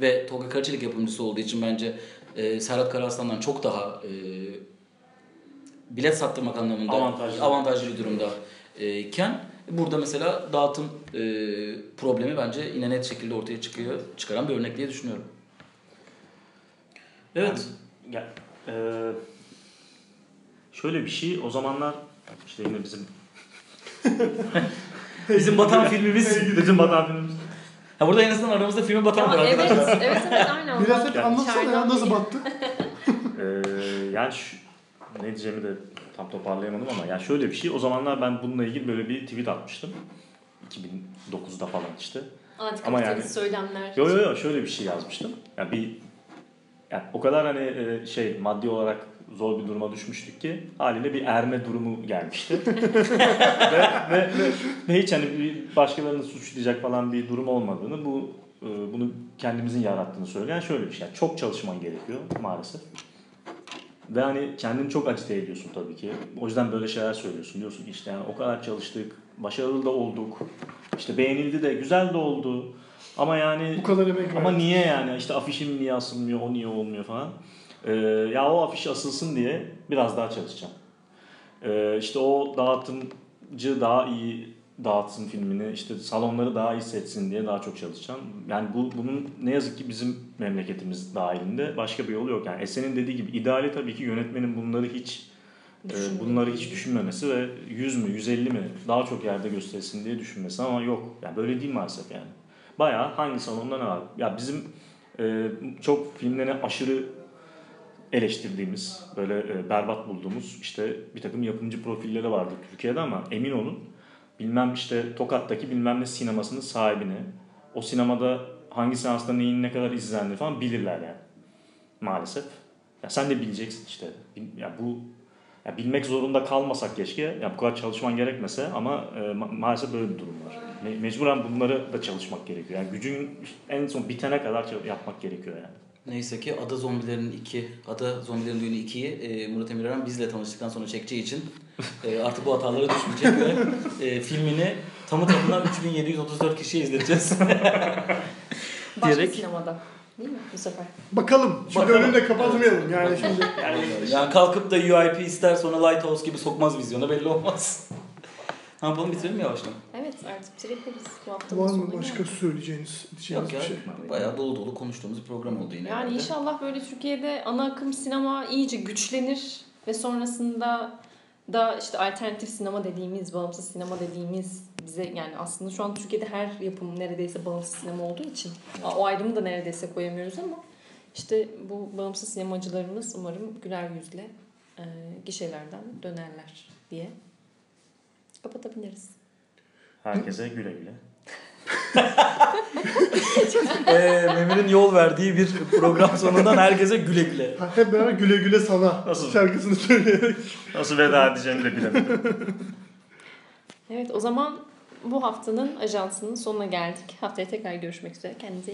ve Tolga Karaçelik yapımcısı olduğu için bence e, Serhat Karaaslan'dan çok daha e, bilet sattırmak anlamında Avantajlı. avantajlı bir durumda e, iken burada mesela dağıtım e, problemi bence yine net şekilde ortaya çıkıyor çıkaran bir örnek diye düşünüyorum. Evet. Ya, eee, şöyle bir şey o zamanlar işte yine bizim Bizim batan filmimiz. bizim batan filmimiz. Ha burada en azından aramızda filmi batan var evet, arkadaşlar. evet evet aynen. Biraz hep anlatsana ya nasıl battı? Eee, yani şu, ne diyeceğimi de tam toparlayamadım ama yani şöyle bir şey o zamanlar ben bununla ilgili böyle bir tweet atmıştım. 2009'da falan işte. Ama yani- söylemler. Yo yo yo şöyle bir şey yazmıştım. Yani bir yani o kadar hani e, şey maddi olarak zor bir duruma düşmüştük ki haliyle bir erme durumu gelmişti. ve, ve, ve, ve hiç hani bir başkalarını suçlayacak falan bir durum olmadığını bu e, bunu kendimizin yarattığını söyleyen şöyle bir şey. Yani çok çalışman gerekiyor maalesef. Ve hani kendini çok acite ediyorsun tabii ki. O yüzden böyle şeyler söylüyorsun. Diyorsun işte yani o kadar çalıştık, başarılı da olduk. İşte beğenildi de, güzel de oldu. Ama yani Bu kadar emek ama verdim. niye yani işte afişim niye asılmıyor, o niye olmuyor falan. Ee, ya o afiş asılsın diye biraz daha çalışacağım. Ee, işte o dağıtımcı daha iyi dağıtsın filmini, işte salonları daha iyi setsin diye daha çok çalışacağım. Yani bu bunun ne yazık ki bizim memleketimiz dahilinde başka bir yolu yok. Yani Esen'in dediği gibi ideali tabii ki yönetmenin bunları hiç e, bunları hiç düşünmemesi ve 100 mü 150 mi daha çok yerde göstersin diye düşünmesi ama yok. Yani böyle değil maalesef yani. Bayağı hangi salonda ne var? Ya bizim e, çok filmlerine aşırı eleştirdiğimiz, böyle e, berbat bulduğumuz işte bir takım yapımcı profilleri vardı Türkiye'de ama emin olun bilmem işte Tokat'taki bilmem ne sinemasının sahibini, o sinemada hangi seansta neyin ne kadar izlendi falan bilirler yani. Maalesef. Ya sen de bileceksin işte. Ya bu ya bilmek zorunda kalmasak keşke. Ya bu kadar çalışman gerekmese ama e, ma- maalesef böyle bir durum var. Me- mecburen bunları da çalışmak gerekiyor. Yani gücün en son bitene kadar yapmak gerekiyor yani. Neyse ki Ada Zombilerin 2, Ada Zombilerin Düğünü 2'yi e, Murat Emirören bizle tanıştıktan sonra çekeceği için e, artık bu hatalara düşmeyecek ve e, filmini tamı tamına 3734 kişiye izleteceğiz. Başka diyerek sinemada. Değil mi bu sefer? Bakalım. Şimdi Bakalım. önünü de kapatmayalım yani şimdi. yani kalkıp da UIP ister sonra Lighthouse gibi sokmaz vizyona belli olmaz. Ne yapalım bitirelim mi yavaştan? Evet artık bitirebiliriz bu hafta. Var mı başka söyleyeceğiniz, diyeceğiniz Yok ya bir şey? bayağı dolu dolu konuştuğumuz bir program oldu yine. Yani herhalde. inşallah böyle Türkiye'de ana akım sinema iyice güçlenir ve sonrasında da işte alternatif sinema dediğimiz, bağımsız sinema dediğimiz bize yani aslında şu an Türkiye'de her yapım neredeyse bağımsız sinema olduğu için o ayrımı da neredeyse koyamıyoruz ama işte bu bağımsız sinemacılarımız umarım güler yüzle e, gişelerden dönerler diye kapatabiliriz. Herkese güle güle. Ee, Memir'in yol verdiği bir program sonundan herkese güle güle. Ha, Hep beraber güle güle sana Nasıl? şarkısını söyleyerek. Nasıl veda edeceğimi de bilemedim. Evet o zaman bu haftanın ajansının sonuna geldik. Haftaya tekrar görüşmek üzere. Kendinize